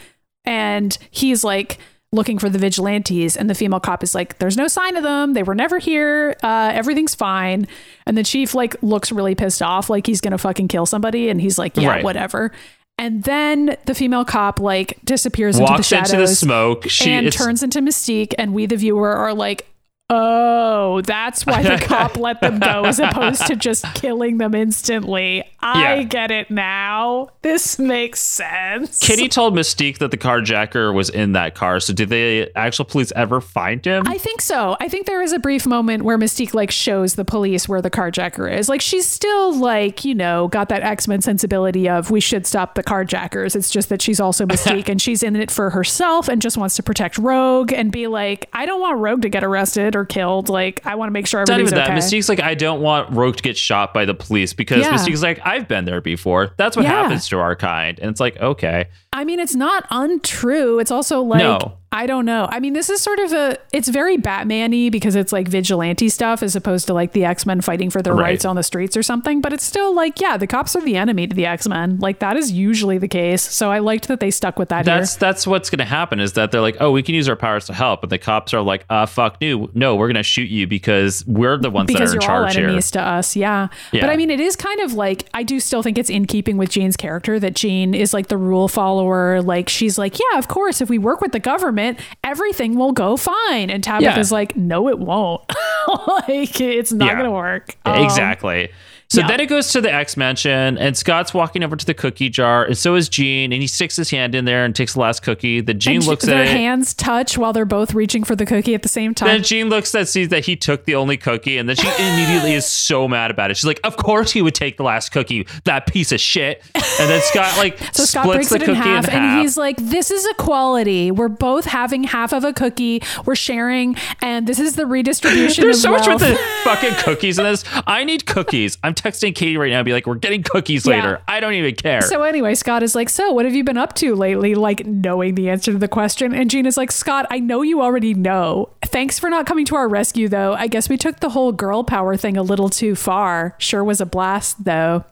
S1: and he's like looking for the vigilantes and the female cop is like there's no sign of them they were never here uh, everything's fine and the chief like looks really pissed off like he's gonna fucking kill somebody and he's like yeah
S2: Right.
S1: whatever And then the female cop like disappears into the shadows
S2: into the smoke. She
S1: and turns into Mystique, and we, the viewer, are like, oh, that's why the cop let them go as opposed to just killing them instantly. I
S2: Yeah.
S1: get it now. This makes sense.
S2: Kitty told Mystique that the carjacker was in that car. So did the actual police ever find him?
S1: I think so. I think there is a brief moment where Mystique like shows the police where the carjacker is. Like she's still like, you know, got that X-Men sensibility of we should stop the carjackers. It's just that she's also Mystique and she's in it for herself and just wants to protect Rogue and be like, I don't want Rogue to get arrested or killed. Like I want to make sure
S2: Not
S1: everybody's
S2: even that.
S1: okay.
S2: Mystique's like, I don't want Rogue to get shot by the police because
S1: Yeah.
S2: Mystique's like, I've been there before. That's what
S1: Yeah.
S2: happens to our kind. And it's like, okay.
S1: I mean, it's not untrue. It's also like
S2: No.
S1: I don't know. I mean, this is sort of a it's very Batman-y because it's like vigilante stuff as opposed to like the X-Men fighting for their
S2: Right.
S1: rights on the streets or something. But it's still like, yeah, the cops are the enemy to the X-Men. Like that is usually the case. So I liked that they stuck with that
S2: That's
S1: here.
S2: that's what's gonna happen is that they're like, oh, we can use our powers to help, and the cops are like, uh, fuck no, no, we're gonna shoot you because we're the ones
S1: Because
S2: that are
S1: you're
S2: in
S1: all
S2: charge here.
S1: enemies to us, yeah.
S2: Yeah.
S1: But I mean, it is kind of like I do still think it's in keeping with Jean's character that Jean is like the rule follower. Like she's like, yeah, of course, if we work with the government, everything will go fine. And Tabitha's
S2: Yeah.
S1: like, no, it won't. like it's not
S2: Yeah.
S1: gonna work. Um,
S2: exactly. So
S1: yeah.
S2: then it goes to the X Mansion, and Scott's walking over to the cookie jar, and so is Jean, and he sticks his hand in there and takes the last cookie. The Jean
S1: and
S2: looks
S1: their
S2: at it.
S1: hands touch while they're both reaching for the cookie at the same time.
S2: Then Jean looks at sees that he took the only cookie, and then she immediately is so mad about it. She's like, "Of course he would take the last cookie, that piece of shit." And then Scott like
S1: So Scott
S2: splits
S1: breaks
S2: the
S1: it in
S2: cookie
S1: half,
S2: in half.
S1: and he's like, "This is equality. We're both having half of a cookie. We're sharing, and this is the redistribution."
S2: There's so much with the fucking cookies in this. I need cookies. I'm texting Katie right now, and be like, "We're getting cookies
S1: Yeah.
S2: later." I don't even care.
S1: So anyway, Scott is like, "So what have you been up to lately?" Like knowing the answer to the question, and Jean is like, "Scott, I know you already know. Thanks for not coming to our rescue, though. I guess we took the whole girl power thing a little too far. Sure was a blast, though."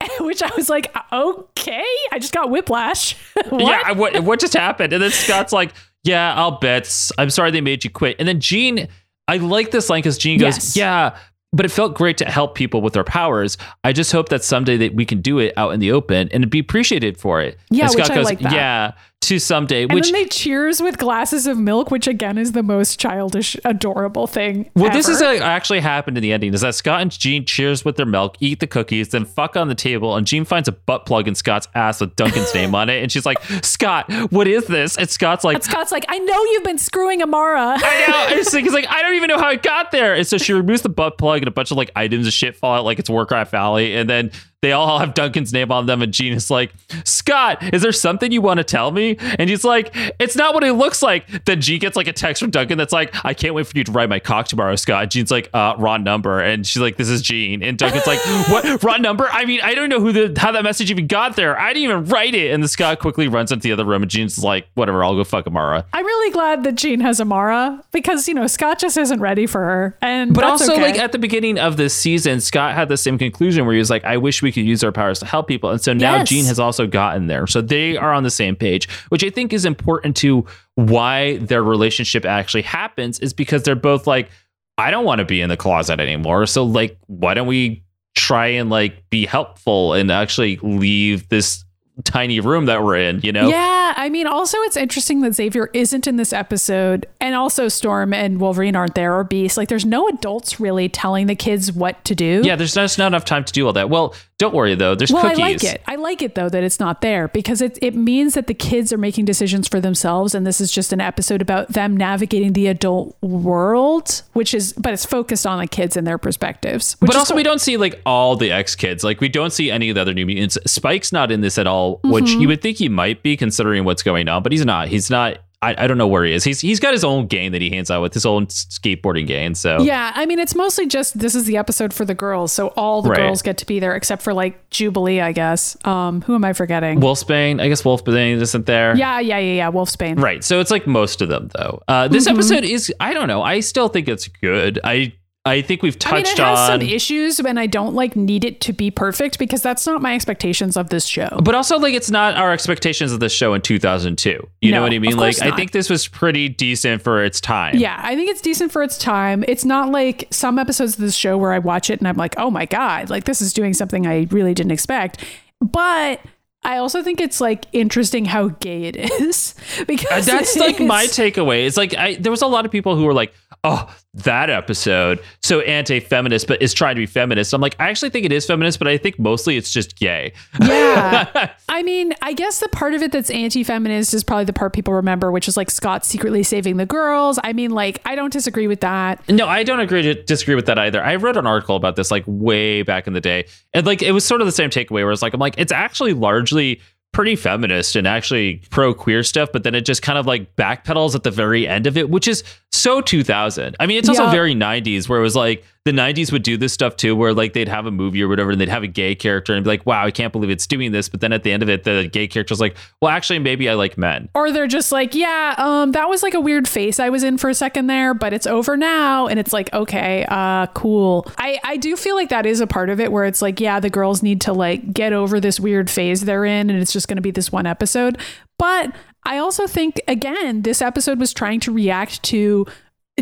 S1: Which I was like, "Okay, I just got whiplash." what?
S2: Yeah, what what just happened? And then Scott's like, "Yeah, I'll bet. I'm sorry they made you quit." And then Jean, I like this line because Jean goes,
S1: Yes.
S2: "Yeah." But it felt great to help people with their powers. I just hope that someday that we can do it out in the open and be appreciated for it.
S1: Yeah,
S2: and
S1: which
S2: Scott
S1: I like that.
S2: "Yeah, to someday."
S1: And
S2: which
S1: then they cheers with glasses of milk, which again is the most childish, adorable thing.
S2: Well, this is
S1: ever.
S2: actually happened in the ending. Is that Scott and Jean cheers with their milk, eat the cookies, then fuck on the table, and Jean finds a butt plug in Scott's ass with Duncan's name on it, and she's like, "Scott, what is this?" And Scott's like,
S1: Scott's like, I know you've been screwing Amara.
S2: I know. And he's like, I don't even know how it got there. And so she removes the butt plug and a bunch of like items of shit fall out like it's Warcraft Valley. And then they all have Duncan's name on them. And Jean is like, Scott, is there something you want to tell me? And he's like, it's not what it looks like. Then Jean gets like a text from Duncan that's like, I can't wait for you to ride my cock tomorrow, Scott. Jean's like, uh, wrong number. And she's like, this is Jean. And Duncan's like, what? Wrong number? I mean, I don't know who the how that message even got there. I didn't even write it. And the Scott quickly runs into the other room and Jean's like, whatever, I'll go fuck Amara.
S1: I'm really glad that Jean has Amara because you know Scott just isn't ready for her, and
S2: But
S1: that's
S2: also,
S1: okay.
S2: like at the beginning of this season, Scott had the same conclusion where he was like, "I wish we could use our powers to help people," and so now
S1: Yes.
S2: Jean has also gotten there. So they are on the same page, which I think is important to why their relationship actually happens. Is because they're both like, "I don't want to be in the closet anymore." So like, why don't we try and like be helpful and actually leave this tiny room that we're in? You know?
S1: Yeah, I mean, also it's interesting that Xavier isn't in this episode, and also Storm and Wolverine aren't there, or Beast. Like, there's no adults really telling the kids what to do.
S2: Yeah, there's just not enough time to do all that. Well, don't worry though. There's
S1: Well,
S2: cookies.
S1: I like it. I like it though that it's not there because it it means that the kids are making decisions for themselves, and this is just an episode about them navigating the adult world, which is, but it's focused on the kids and their perspectives. Which
S2: but also,
S1: cool.
S2: we don't see like all the X kids. Like, we don't see any of the other new mutants. Spyke's not in this at all, which
S1: Mm-hmm.
S2: you would think he might be considering what's going on, but he's not. He's not. I, I don't know where he is. He's he's got his own game that he hands out with, his own skateboarding game. So
S1: Yeah, I mean, it's mostly just this is the episode for the girls, so all the
S2: Right.
S1: girls get to be there except for like Jubilee, I guess. Um, who am I forgetting?
S2: Wolfsbane, I guess Wolfsbane isn't there.
S1: yeah, yeah, yeah, yeah. Wolfsbane.
S2: Right. So it's like most of them though. Uh, this
S1: Mm-hmm.
S2: episode is I don't know. I still think it's good. I I think we've
S1: I mean,
S2: touched
S1: it has
S2: on
S1: some issues, and I don't like need it to be perfect because that's not my expectations of this show.
S2: But also, like, it's not our expectations of the show in 2002. You know what I mean? Like,
S1: course
S2: I think this was pretty decent for its time.
S1: Yeah, I think it's decent for its time. It's not like some episodes of this show where I watch it and I'm like, oh my God, like this is doing something I really didn't expect. But I also think it's like interesting how gay it is because
S2: Uh, That's like my takeaway. It's like I there was a lot of people who were like, "Oh, that episode so anti-feminist, but is trying to be feminist." I'm like, I actually think it is feminist, but I think mostly it's just gay.
S1: Yeah. I mean, I guess the part of it that's anti feminist is probably the part people remember, which is like Scott secretly saving the girls. I mean, like, I don't disagree with that.
S2: No, I don't agree to disagree with that either. I wrote an article about this like way back in the day. And like it was sort of the same takeaway where it's like I'm like, it's actually largely pretty feminist and actually pro queer stuff, but then it just kind of like backpedals at the very end of it, which is so 2000. I mean, it's also
S1: Yeah.
S2: very 90s where it was like the 90s would do this stuff too, where like they'd have a movie or whatever and they'd have a gay character and be like, wow, I can't believe it's doing this. But then at the end of it, the gay character's like, well, actually, maybe I like men.
S1: Or they're just like, yeah, um, that was like a weird face I was in for a second there, but it's over now. And it's like, okay, uh, cool. I, I do feel like that is a part of it where it's like, yeah, the girls need to like get over this weird phase they're in, and it's just going to be this one episode. But I also think, again, this episode was trying to react to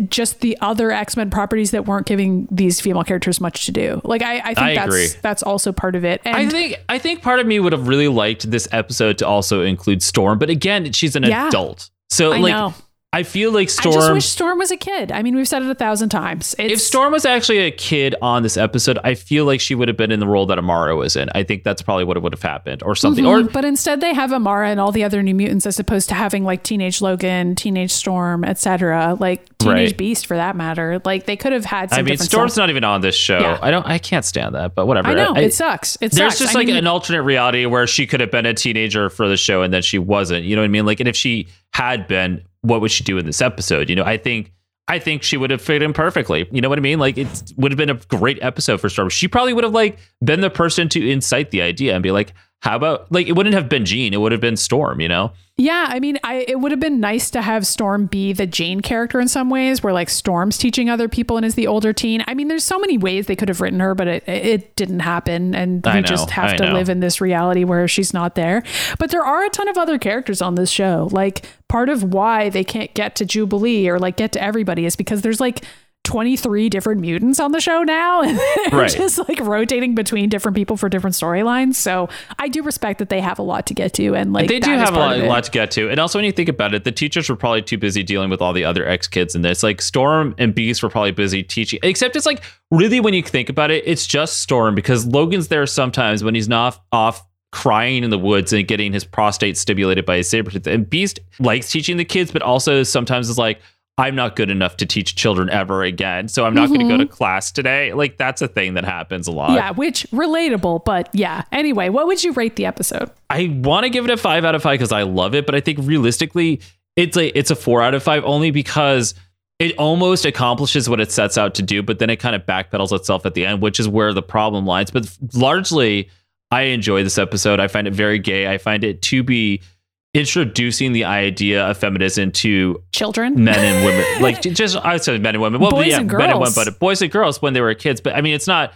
S1: just the other X-Men properties that weren't giving these female characters much to do. Like I, I think
S2: I
S1: that's
S2: agree.
S1: that's also part of it. And
S2: I think I think part of me would have really liked this episode to also include Storm, but again, she's an
S1: Yeah.
S2: adult. So
S1: I
S2: like
S1: know.
S2: I feel like Storm.
S1: I just wish Storm was a kid. I mean, we've said it a thousand times. It's,
S2: if Storm was actually a kid on this episode, I feel like she would have been in the role that Amara was in. I think that's probably what it would have happened or something.
S1: Mhm,
S2: Or
S1: but instead they have Amara and all the other New Mutants as opposed to having like Teenage Logan, Teenage Storm, etc. Like Teenage
S2: Right.
S1: Beast for that matter. Like they could have had. Some
S2: I mean, Storm's
S1: stuff.
S2: not even on this show.
S1: Yeah.
S2: I don't. I can't stand that. But whatever.
S1: I know
S2: I-
S1: it sucks. It
S2: there's
S1: sucks.
S2: just
S1: I
S2: like
S1: mean,
S2: an alternate reality where she could have been a teenager for the show and then she wasn't. You know what I mean? Like, and if she had been, what would she do in this episode? You know, I think. I think she would have fit in perfectly. You know what I mean? Like it would have been a great episode for Storm. She probably would have like been the person to incite the idea and be like, "How about like it wouldn't have been Jean, it would have been Storm." You know?
S1: Yeah, I mean, I it would have been nice to have Storm be the Jean character in some ways, where like Storm's teaching other people and is the older teen. I mean, there's so many ways they could have written her, but it it didn't happen, and
S2: I
S1: we
S2: know,
S1: just have
S2: I
S1: to
S2: know.
S1: live in this reality where she's not there. But there are a ton of other characters on this show. Like part of why they can't get to Jubilee or like get to everybody is because there's like. 23 different mutants on the show now and
S2: Right.
S1: just like rotating between different people for different storylines so i do respect that they have a lot to get to and like
S2: they do have a lot,
S1: of
S2: lot to get to. And also, when you think about it, the teachers were probably too busy dealing with all the other ex kids in this. Like Storm and Beast were probably busy teaching. Except it's like really, when you think about it, it's just Storm because Logan's there sometimes when he's not off crying in the woods and getting his prostate stimulated by his Sabretooth. And Beast likes teaching the kids, but also sometimes is like. I'm not good enough to teach children ever again, so I'm not going to go to mm-hmm. class today. Like that's a thing that happens a lot.
S1: Yeah, which relatable, but yeah. Anyway, what would you rate the episode?
S2: I want to give it a five out of five because I love it, but I think realistically, it's a it's a four out of five only because it almost accomplishes what it sets out to do, but then it kind of backpedals itself at the end, which is where the problem lies. But largely, I enjoy this episode. I find it very gay. I find it to be introducing the idea of feminism to
S1: Children?
S2: men and women, like just I say men and women. Well,
S1: Boys
S2: yeah,
S1: and
S2: men and women, but boys and girls when they were kids. But I mean, it's not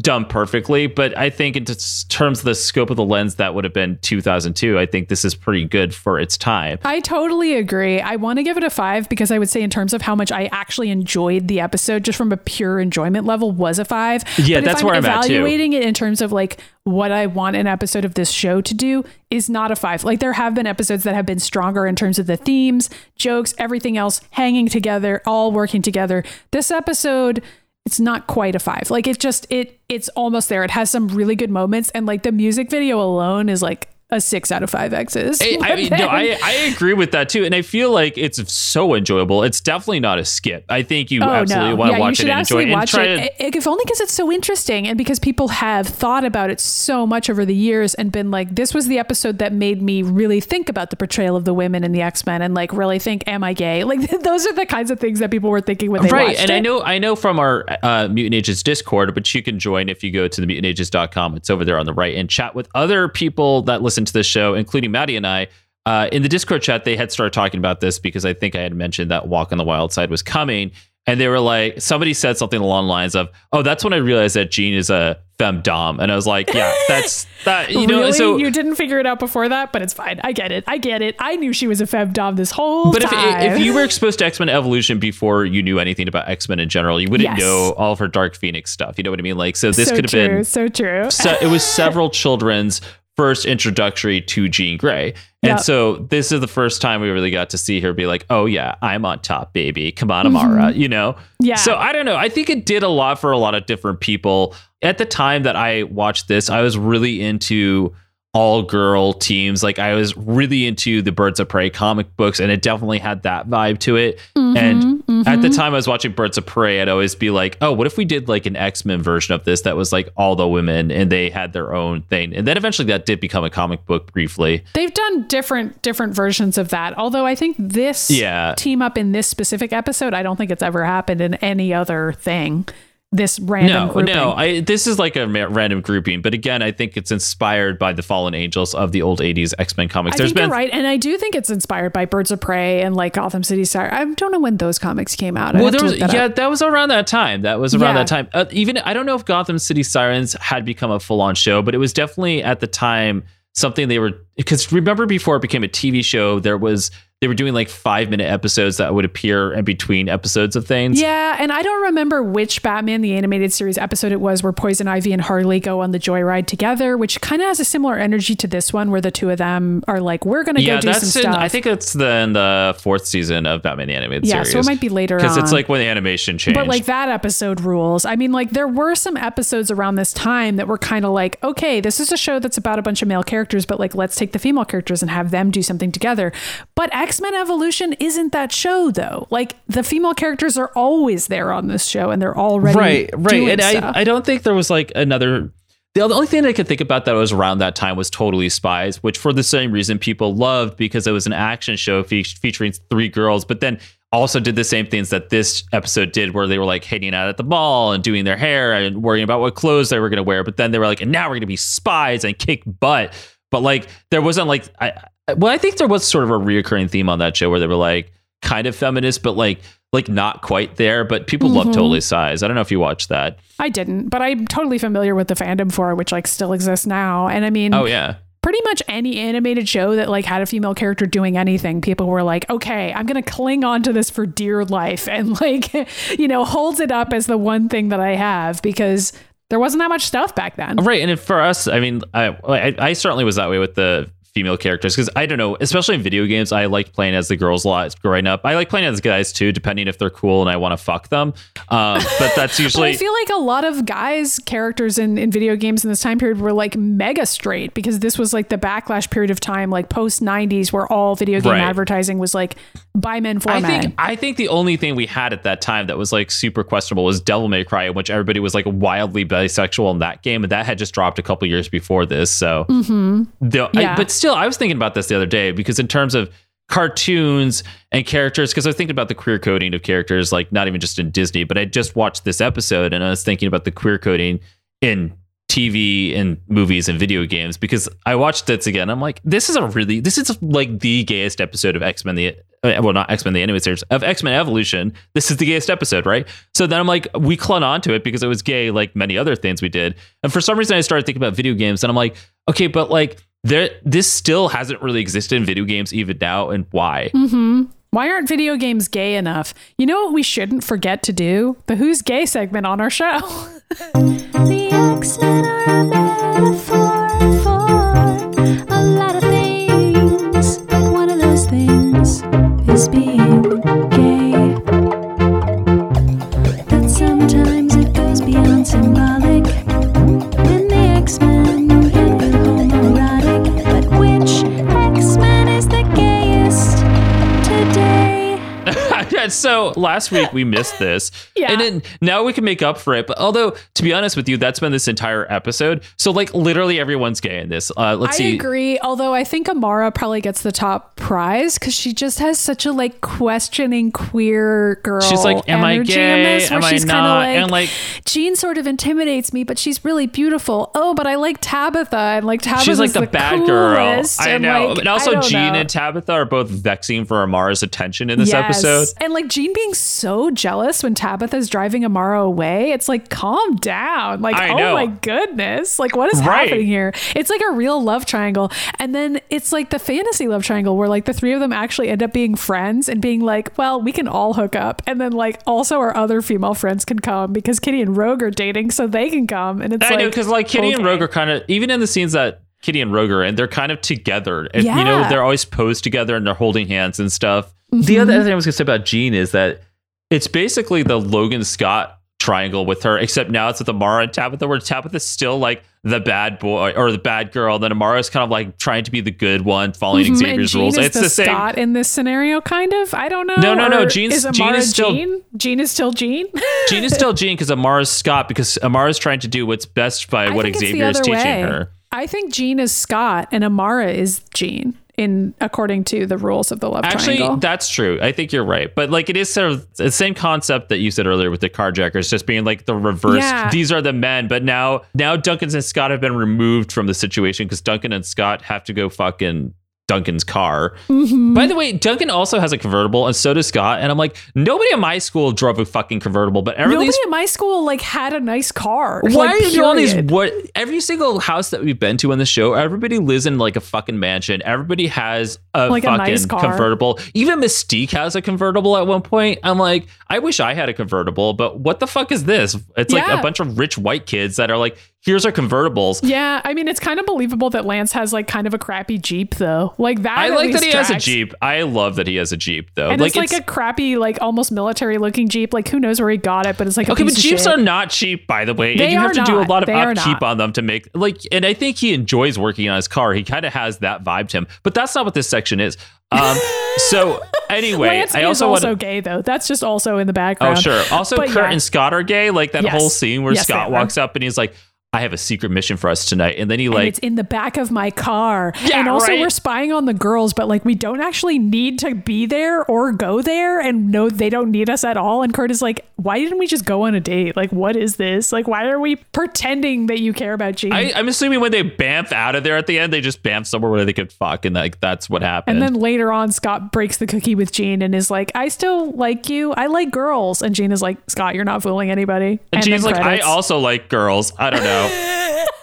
S2: done perfectly. But I think in terms of the scope of the lens, that would have been 2002. I think this is pretty good for its time.
S1: I totally agree. I want to give it a five because I would say, in terms of how much I actually enjoyed the episode, just from a pure enjoyment level, was a five.
S2: Yeah,
S1: But if
S2: that's where I'm at, too.
S1: Evaluating it in terms of like what I want an episode of this show to do is not a five. Like there have been episodes that have been stronger in terms of the themes, jokes, everything else hanging together, all working together. This episode. It's not quite a five. Like it just it it's almost there. It has some really good moments, and like the music video alone is like a six out of five X's.
S2: I, I mean, no, I, I agree with that too, and I feel like it's so enjoyable. It's definitely not a skip. I think you absolutely want to
S1: Oh, Yeah, you
S2: watch it and enjoy it.
S1: absolutely
S2: And
S1: watch
S2: try
S1: it.
S2: to,
S1: If only because it's so interesting and because people have thought about it so much over the years and been like, this was the episode that made me really think about the portrayal of the women in the X Men and like really think, am I gay? Like those are the kinds of things that people were thinking when they
S2: right
S1: watched
S2: and
S1: it.
S2: i know i know from our uh, mutant ages discord which you can join if you go to the mutantages.com it's over there on the right and chat with other people that listen to this show including maddie and i uh, in the discord chat they had started talking about this because i think i had mentioned that walk on the wild side was coming and they were like somebody said something along the lines of oh that's when i realized that jean is a femdom and i was like yeah that's that you know
S1: really?
S2: so
S1: you didn't figure it out before that, but it's fine. I get it. I get it. I knew she was a femdom this whole time.
S2: But if, if you were exposed to X Men Evolution before you knew anything about X Men in general, you wouldn't
S1: Yes.
S2: know all of her Dark Phoenix stuff. You know what I mean? Like, so this
S1: so
S2: could have been.
S1: so true.
S2: So it was several children's first introductory to Jean Grey. And
S1: Yep.
S2: so this is the first time we really got to see her be like, "Oh yeah, I'm on top, baby. Come on, Amara," you know.
S1: Mm-hmm. Yeah.
S2: So I don't know. I think it did a lot for a lot of different people. At the time that I watched this, I was really into all girl teams. Like I was really into the Birds of Prey comic books, and it definitely had that vibe to it.
S1: Mm-hmm,
S2: and at the time I was watching Birds of Prey, I'd always be like, oh, what if we did like an X Men version of this that was like all the women and they had their own thing? And then eventually that did become a comic book briefly.
S1: They've done different different versions of that. Although I think this
S2: Yeah.
S1: team up in this specific episode, I don't think it's ever happened in any other thing. This random
S2: No,
S1: grouping.
S2: no, I this is like a random grouping, but again, I think it's inspired by the Fallen Angels of the old '80s X Men comics.
S1: I
S2: There's
S1: think
S2: been
S1: you're right, and I do think it's inspired by Birds of Prey and like Gotham City Star. I don't know when those comics came out. I
S2: Well, there was,
S1: that
S2: yeah,
S1: up.
S2: that was around that time. That was around
S1: Yeah.
S2: that time. Uh, even I don't know if Gotham City Sirens had become a full-on show, but it was definitely at the time something they were because remember before it became a TV show, there was they were doing like five minute episodes that would appear in between episodes of things.
S1: Yeah, and I don't remember which Batman the animated series episode it was where Poison Ivy and Harley go on the joyride together, which kind of has a similar energy to this one, where the two of them are like, "We're gonna
S2: Yeah,
S1: go do some
S2: in,
S1: stuff."
S2: I think it's the, in the fourth season of Batman the Animated
S1: Yeah,
S2: Series.
S1: Yeah, so it might be later
S2: because it's like when the animation changed.
S1: But like that episode rules. I mean, like there were some episodes around this time that were kind of like, okay, this is a show that's about a bunch of male characters, but like let's take the female characters and have them do something together. But X Men Evolution isn't that show though. Like the female characters are always there on this show, and they're already
S2: right right and
S1: stuff.
S2: I, I don't think there was like another the only thing I could think about that was around that time was Totally Spies, which for the same reason people loved because it was an action show fe- featuring three girls, but then also did the same things that this episode did, where they were like hanging out at the mall and doing their hair and worrying about what clothes they were going to wear. But then they were like, and now we're going to be spies and kick butt. But like, there wasn't like, I- well, I think there was sort of a reoccurring theme on that show where they were like kind of feminist, but like, like not quite there. But people love mm-hmm. Totally Spies. I don't know if you watched that.
S1: I didn't, but I'm totally familiar with the fandom for it, which like still exists now. And I mean,
S2: Oh yeah.
S1: pretty much any animated show that like had a female character doing anything, people were like, okay, I'm gonna cling on to this for dear life and like, you know, holds it up as the one thing that I have because there wasn't that much stuff back then.
S2: Right, and for us, I mean, I I, I certainly was that way with the female characters because I don't know, especially in video games, I liked playing as the girls a lot growing up. I like playing as guys too, depending if they're cool and I want to fuck them. Um, but that's usually.
S1: But I feel like a lot of guys' characters in, in video games in this time period were like mega straight because this was like the backlash period of time, like post 90s, where all video game
S2: Right.
S1: advertising was like by men for
S2: I
S1: men.
S2: think I think the only thing we had at that time that was like super questionable was Devil May Cry, in which everybody was like wildly bisexual in that game, and that had just dropped a couple years before this. So, the, I- but still, I was thinking about this the other day because in terms of cartoons and characters, because I was thinking about the queer coding of characters, like not even just in Disney, but I just watched this episode and I was thinking about the queer coding in TV and movies and video games because I watched this again. I'm like, this is a really, this is like the gayest episode of X Men the uh, well, not X Men the animated series of X Men Evolution. This is the gayest episode, right? So then I'm like, we clung on to it because it was gay, like many other things we did. And for some reason, I started thinking about video games, and I'm like, okay, but like there, this still hasn't really existed in video games even now, and why? Mm-hmm.
S1: Why aren't video games gay enough? You know what we shouldn't forget to do? The Who's Gay segment on our show.
S3: The X-Men are a metaphor
S2: so last week we missed this,
S1: Yeah.
S2: and then now we can make up for it. But although, to be honest with you, that's been this entire episode. So like literally everyone's gay in this. Uh, let's
S1: I
S2: see.
S1: I agree. Although I think Amara probably gets the top prize because she just has such a like questioning queer girl.
S2: She's like, "Am I gay?
S1: this," where
S2: Am I not?"
S1: Like,
S2: And, like-
S1: Jean sort of intimidates me, but she's really beautiful. Oh, but I like Tabitha, and like Tabitha's
S2: She's like the, bad girl. I
S1: and,
S2: know.
S1: like,
S2: and also, Jean
S1: know.
S2: and Tabitha are both vexing for Amara's attention in this
S1: Yes.
S2: episode.
S1: And like Jean being so jealous when Tabitha's driving Amara away. It's like, calm down. Like,
S2: I
S1: oh
S2: know.
S1: my goodness. Like, what is
S2: Right.
S1: happening here? It's like a real love triangle. And then it's like the fantasy love triangle where like the three of them actually end up being friends and being like, well, we can all hook up. And then like also our other female friends can come because Kitty and Rogue are dating, so they can come. And it's like,
S2: I
S1: like,
S2: know because like Kitty and. Rogue are kind of even in the scenes that Kitty and Roger, and they're kind of together. And, You know, they're always posed together and they're holding hands and stuff. The other thing I was going to say about Jean is that it's basically the Logan Scott triangle with her, except now it's with Amara and Tabitha, where Tabitha's still like the bad boy or the bad girl. Then Amara's kind of like trying to be the good one, following
S1: Mhm, and
S2: Xavier's rules. It's
S1: the,
S2: the same.
S1: Scott in this scenario, kind of. I don't know.
S2: No, no, no, Jean's-
S1: is
S2: Jean is still-
S1: Jean? Jean is still Jean.
S2: Jean is still Jean because Amara's Scott because Amara's trying to do what's best by
S1: I
S2: what
S1: think it's the
S2: Xavier is teaching
S1: way.
S2: her.
S1: I think Jean is Scott and Amara is Jean in according to the rules of the love
S2: Actually,
S1: triangle.
S2: that's true. I think you're right. But like it is sort of the same concept that you said earlier with the carjackers, just being like the reverse.
S1: Yeah.
S2: These are the men, but now now Duncan and Scott have been removed from the situation because Duncan and Scott have to go fucking Duncan's car.
S1: Mm-hmm.
S2: By the way, Duncan also has a convertible, and so does Scott. And I'm like, nobody at my school drove a fucking convertible, but
S1: Nobody
S2: everything's
S1: at my school like had a nice car.
S2: why
S1: like,
S2: are you all these? What every single house that we've been to on the show, everybody lives in like a fucking mansion. Everybody has a
S1: Like a
S2: fucking
S1: nice
S2: convertible. Even Mystique has a convertible at one point. I'm like, I wish I had a convertible, but what the fuck is this? It's like a bunch of rich white kids that are like, here's our convertibles.
S1: Yeah, I mean it's kind of believable that Lance has like kind of a crappy Jeep though. Like that.
S2: I like that he has a. Jeep. I love that he has a Jeep though.
S1: And it's like a crappy, like almost military looking Jeep. Like who knows where he got it, but it's like a
S2: Okay, but Jeeps are not cheap, by the way.
S1: They
S2: and you have to do a
S1: not.
S2: lot of
S1: They
S2: upkeep
S1: not.
S2: on them to make like. And I think he enjoys working on his car. He kind of has that vibe to him. But that's not what this section is. Um. so anyway,
S1: Lance
S2: I
S1: is
S2: also
S1: also
S2: want.
S1: gay though. That's just also in the background.
S2: Oh sure. Also,
S1: But
S2: Kurt
S1: yeah.
S2: and Scott are gay. Like that
S1: Yes.
S2: whole scene where
S1: Yes,
S2: Scott walks up and he's like, "I have a secret mission for us tonight," and then he
S1: and
S2: like
S1: it's in the back of my car.
S2: Yeah,
S1: and also
S2: right.
S1: we're spying on the girls, but like we don't actually need to be there or go there and no they don't need us at all. And Kurt is like, why didn't we just go on a date? Like what is this? Like why are we pretending that you care about Jean?
S2: I, I'm assuming when they bamf out of there at the end, they just bamf somewhere where they could fuck, and like that's what happened.
S1: and then later on, Scott breaks the cookie with Jean and is like, I still like you. I like girls. And Jean is like, Scott, you're not fooling anybody.
S2: and
S1: then
S2: she's like. "I also like girls." I don't know.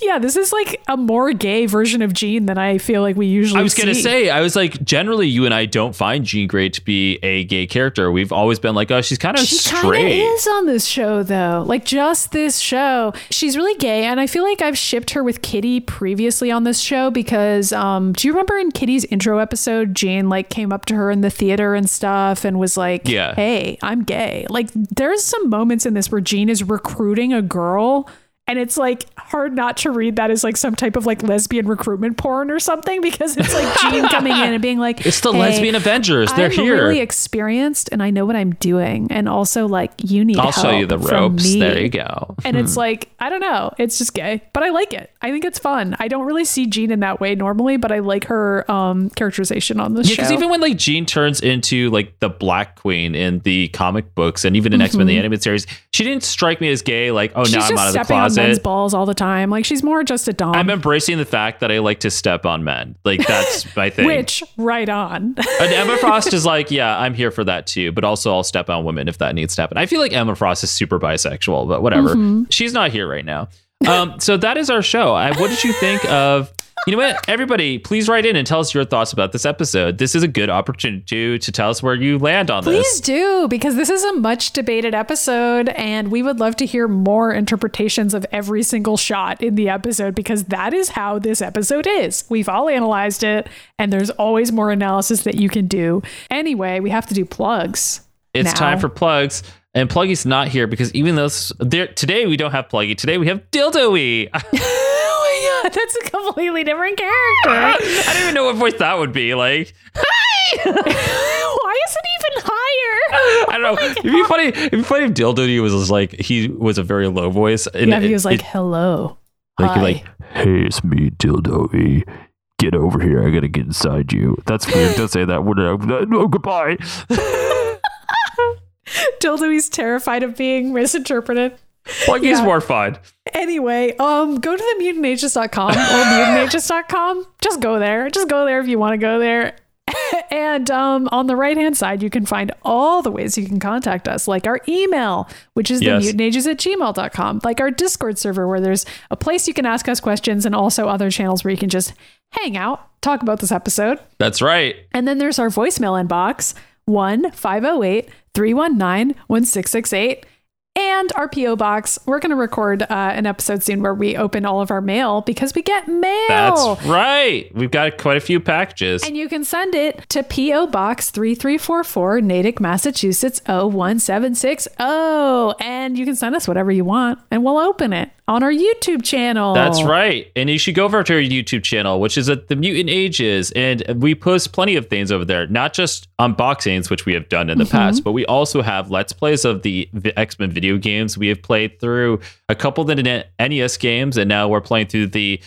S1: Yeah, this is like a more gay version of Jean than I feel like we usually
S2: I was gonna
S1: see.
S2: say, I was like, generally, you and I don't find Jean Grey to be a gay character. We've always been like, oh, she's kind of
S1: She
S2: straight.
S1: is on this show, though. Like just this show, she's really gay, and I feel like I've shipped her with Kitty previously on this show because, um, do you remember in Kitty's intro episode, Jean like came up to her in the theater and stuff and was like,
S2: Yeah.
S1: hey, I'm gay." Like there's some moments in this where Jean is recruiting a girl. And it's like hard not to read that as like some type of like lesbian recruitment porn or something because it's like Jean coming in and being like,
S2: It's the
S1: "Hey,
S2: lesbian Avengers. They're
S1: I'm
S2: here.
S1: really experienced and I know what I'm doing. And also, like, you need
S2: I'll show you the ropes. There you go.
S1: And it's like, I don't know. It's just gay, but I like it. I think it's fun. I don't really see Jean in that way normally, but I like her um, characterization on this
S2: Yeah, because even when like Jean turns into like the Black Queen in the comic books and even in X Men the animated series, she didn't strike me as gay. Like, oh,
S1: Mm-hmm.
S2: Now I'm out of the
S1: on men's
S2: closet.
S1: balls all the time. Like she's more just a dom.
S2: I'm embracing the fact that I like to step on men. Like that's my thing.
S1: which right on.
S2: And Emma Frost is like, yeah, I'm here for that too, but also I'll step on women if that needs to happen. I feel like Emma Frost is super bisexual, but whatever.
S1: Mm-hmm.
S2: She's not here right now. Um, so that is our show. I, what did you think of? You know what? Everybody, please write in and tell us your thoughts about this episode. This is a good opportunity to, to tell us where you land on
S1: Please
S2: this.
S1: Please do, because this is a much debated episode, and we would love to hear more interpretations of every single shot in the episode, because that is how this episode is. We've all analyzed it, and there's always more analysis that you can do. Anyway, we have to do plugs.
S2: It's
S1: now.
S2: time for plugs. And Pluggy's not here because even though today we don't have Pluggy, today we have Dildoey.
S1: Oh that's a completely different character.
S2: I don't even know what voice that would be. Like,
S1: Why is it even higher?
S2: I don't know. Oh it'd be funny. It'd be funny if Dildoey was just like he was a very low voice. And
S1: Yeah, he was like,
S2: it-
S1: "Hello,
S2: like,
S1: hi."
S2: like
S4: Hey, it's me, Dildo. Get over here. I gotta get inside you. That's weird. Don't say that. No, goodbye.
S1: Dildoey's terrified of being misinterpreted."
S2: Pluggy's
S1: Yeah.
S2: more fun.
S1: Anyway, um, go to the mutantages.com or mutantages.com. Just go there. Just go there if you want to go there. and um, on the right hand side, you can find all the ways you can contact us, like our email, which is
S2: Yes.
S1: the mutantages at gmail.com, like our Discord server, where there's a place you can ask us questions, and also other channels where you can just hang out, talk about this episode.
S2: That's right.
S1: And then there's our voicemail inbox 1 508 319 1668. And our PO box. We're going to record uh, an episode soon where we open all of our mail because we get mail.
S2: That's right. We've got quite a few packages.
S1: And you can send it to P.O. Box 3344, Natick, Massachusetts 01760. And you can send us whatever you want, and we'll open it on our YouTube channel.
S2: That's right. And you should go over to our YouTube channel, which is at the Mutant Ages. And we post plenty of things over there, not just unboxings, which we have done in the past, but we also have Let's Plays of the X Men video games. We have played through a couple of the NES games, and now we're playing through the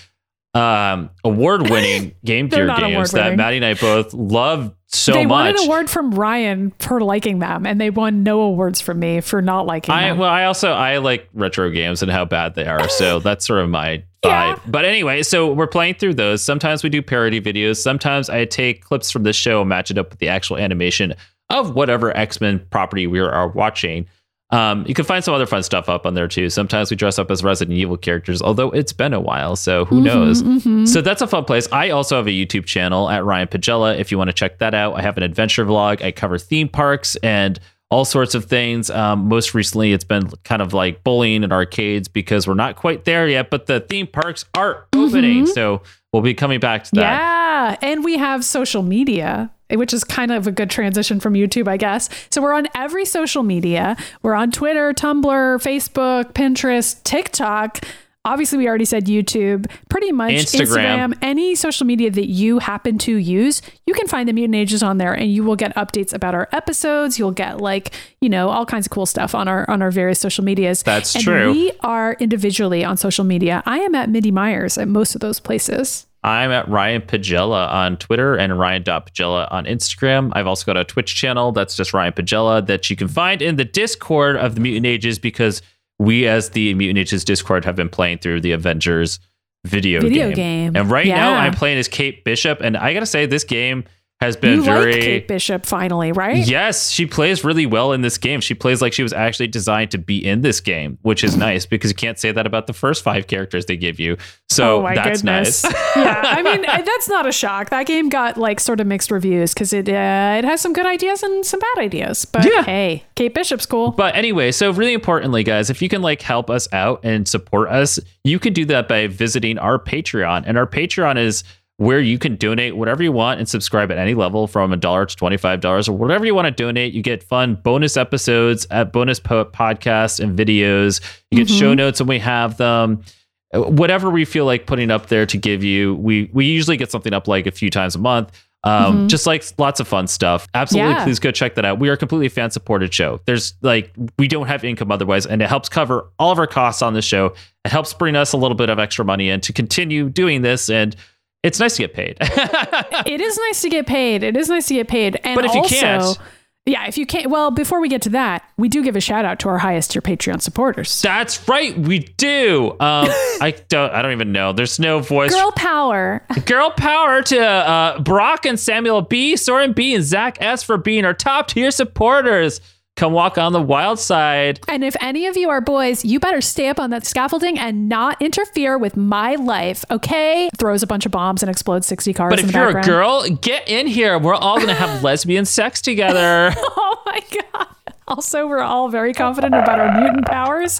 S2: um, award winning Game Gear games that
S1: award-winning.
S2: Maddie and I both love so much.
S1: they won an award from Ryan for liking them, and they won no awards from me for not liking
S2: I
S1: them.
S2: well, I also I like retro games and how bad they are, so that's sort of my vibe.
S1: Yeah.
S2: But anyway, so we're playing through those. Sometimes we do parody videos. Sometimes I take clips from this show and match it up with the actual animation of whatever X Men property we are watching. Um, you can find some other fun stuff up on there too. Sometimes we dress up as Resident Evil characters, although it's been a while, so who knows? So that's a fun place. I also have a YouTube channel at Ryan Pagella. If you want to check that out, I have an adventure vlog. I cover theme parks and all sorts of things. Um, most recently, it's been kind of like bullying and arcades because we're not quite there yet, but the theme parks are opening. So we'll be coming back to that.
S1: Yeah. And we have social media, which is kind of a good transition from YouTube, I guess. So we're on every social media. We're on Twitter, Tumblr, Facebook, Pinterest, TikTok. Obviously, we already said YouTube, pretty much
S2: Instagram.
S1: any social media that you happen to use, you can find the Mutant Ages on there and you will get updates about our episodes. You'll get like, you know, all kinds of cool stuff on our on our various social medias.
S2: That's
S1: and
S2: true.
S1: We are individually on social media. I am at MIDImyers at most of those places.
S2: I'm at Ryan Pagella on Twitter and Ryan.Pagella on Instagram. I've also got a Twitch channel that's just Ryan Pagella that you can find in the Discord of the Mutant Ages because we, as the Mutant Ages Discord, have been playing through the Avengers video,
S1: Video game.
S2: And right now I'm playing as Kate Bishop. And I got to say, this game has been
S1: You
S2: very.
S1: like Kate Bishop finally, right?
S2: Yes, she plays really well in this game. She plays like she was actually designed to be in this game, which is nice because you can't say that about the first five characters they give you. So
S1: oh
S2: that's
S1: goodness.
S2: nice.
S1: yeah, I mean uh, that's not a shock. That game got like sort of mixed reviews because it uh, it has some good ideas and some bad ideas. But
S2: Yeah.
S1: hey, Kate Bishop's cool.
S2: But anyway, so really importantly, guys, if you can like help us out and support us, you can do that by visiting our Patreon. And our Patreon is where you can donate whatever you want and subscribe at any level from a dollar to $25 or whatever you want to donate. You get fun bonus episodes at bonus po- podcasts and videos. You get show notes when we have them. Whatever we feel like putting up there to give you, we we usually get something up like a few times a month. Um, just like lots of fun stuff. Absolutely,
S1: Yeah.
S2: please go check that out. We are a completely fan supported show. There's like we don't have income otherwise, and it helps cover all of our costs on the show. It helps bring us a little bit of extra money in to continue doing this, and it's nice to get paid.
S1: it is nice to get paid. It is nice to get paid. And
S2: But if you
S1: also,
S2: can't-
S1: yeah, if you can't, well, before we get to that, we do give a shout out to our highest tier Patreon supporters.
S2: That's right, we do. Um, I don't. I don't even know. There's no voice.
S1: Girl power.
S2: Girl power to uh, Brock and Samuel B, Soren B, and Zach S for being our top tier supporters. Come walk on the wild side.
S1: And if any of you are boys, you better stay up on that scaffolding and not interfere with my life, okay? Throws a bunch of bombs and explodes 60 cars
S2: But if you're a girl, get in here. We're all gonna have lesbian sex together.
S1: Oh my god. Also, we're all very confident about our mutant powers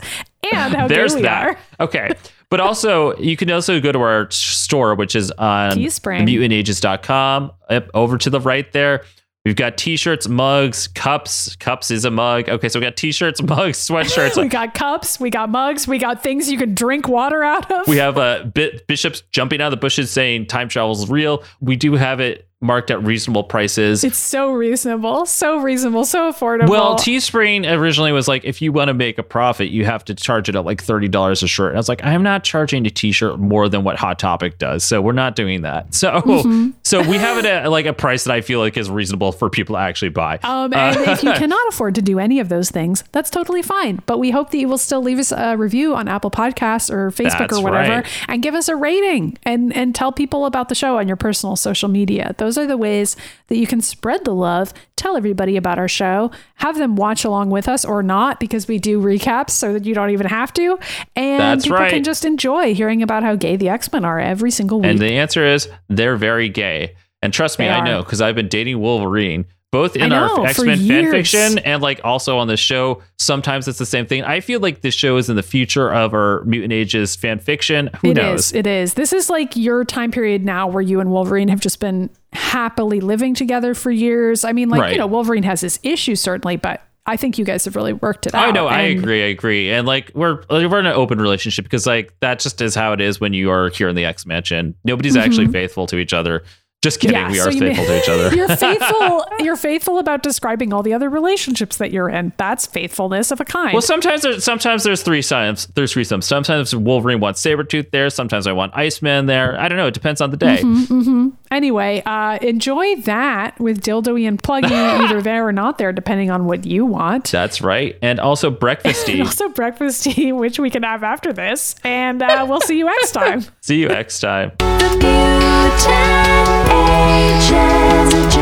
S1: and how
S2: There's
S1: gay we
S2: that.
S1: are.
S2: Okay. But also, you can also go to our store, which is on
S1: Teespring.
S2: mutantages.com. Yep, over to the right there. We've got t-shirts, mugs, cups. Cups is a mug. Okay, so we got t-shirts, mugs, sweatshirts.
S1: We got cups, we got mugs, we got things you can drink water out of.
S2: We have uh, bi- bishops jumping out of the bushes saying time travel is real. We do have it marked at reasonable prices.
S1: it's so reasonable, so reasonable, so affordable.
S2: well, Teespring originally was like, if you want to make a profit, you have to charge it at like thirty dollars a shirt. And I was like, I am not charging a T-shirt more than what Hot Topic does, so we're not doing that. So,
S1: Mm-hmm.
S2: so we have it at like a price that I feel like is reasonable for people to actually buy.
S1: Um, and if you cannot afford to do any of those things, that's totally fine. But we hope that you will still leave us a review on Apple Podcasts or Facebook or whatever,
S2: right.
S1: and give us a rating and and tell people about the show on your personal social media. Those are the ways that you can spread the love. Tell everybody about our show. Have them watch along with us or not, because we do recaps so that you don't even have to. And
S2: That's
S1: people can just enjoy hearing about how gay the X Men are every single week.
S2: and the answer is they're very gay. And trust me,
S1: They
S2: I
S1: are.
S2: know because I've been dating Wolverine. Both in
S1: I
S2: our X Men fan fiction and like also on the show. Sometimes it's the same thing. I feel like this show is in the future of our Mutant Ages fan fiction. Who
S1: It
S2: knows?
S1: is. It is. This is like your time period now where you and Wolverine have just been happily living together for years. I mean, like,
S2: Right.
S1: you know, Wolverine has his issues certainly, but I think you guys have really worked it oh, out.
S2: I know, I agree, I agree, and like we're we're in an open relationship because like that just is how it is when you are here in the X Mansion. Nobody's mm-hmm. actually faithful to each other. Just kidding,
S1: Mm-hmm. Yeah,
S2: we
S1: so
S2: are faithful
S1: mean-
S2: to each other.
S1: you're faithful. You're faithful about describing all the other relationships that you're in. That's faithfulness of a kind.
S2: Well, sometimes there's sometimes there's three sides. There's three threesomes. Sometimes Wolverine wants Sabretooth there. Sometimes I want Iceman there. I don't know. It depends on the day.
S1: Mm-hmm. anyway, uh, enjoy that with Dildoey and Pluggy, either there or not there, depending on what you want.
S2: That's right. And also breakfasty.
S1: Also, breakfast tea, which we can have after this. And uh, we'll see you next time.
S2: See you next time.
S3: Ages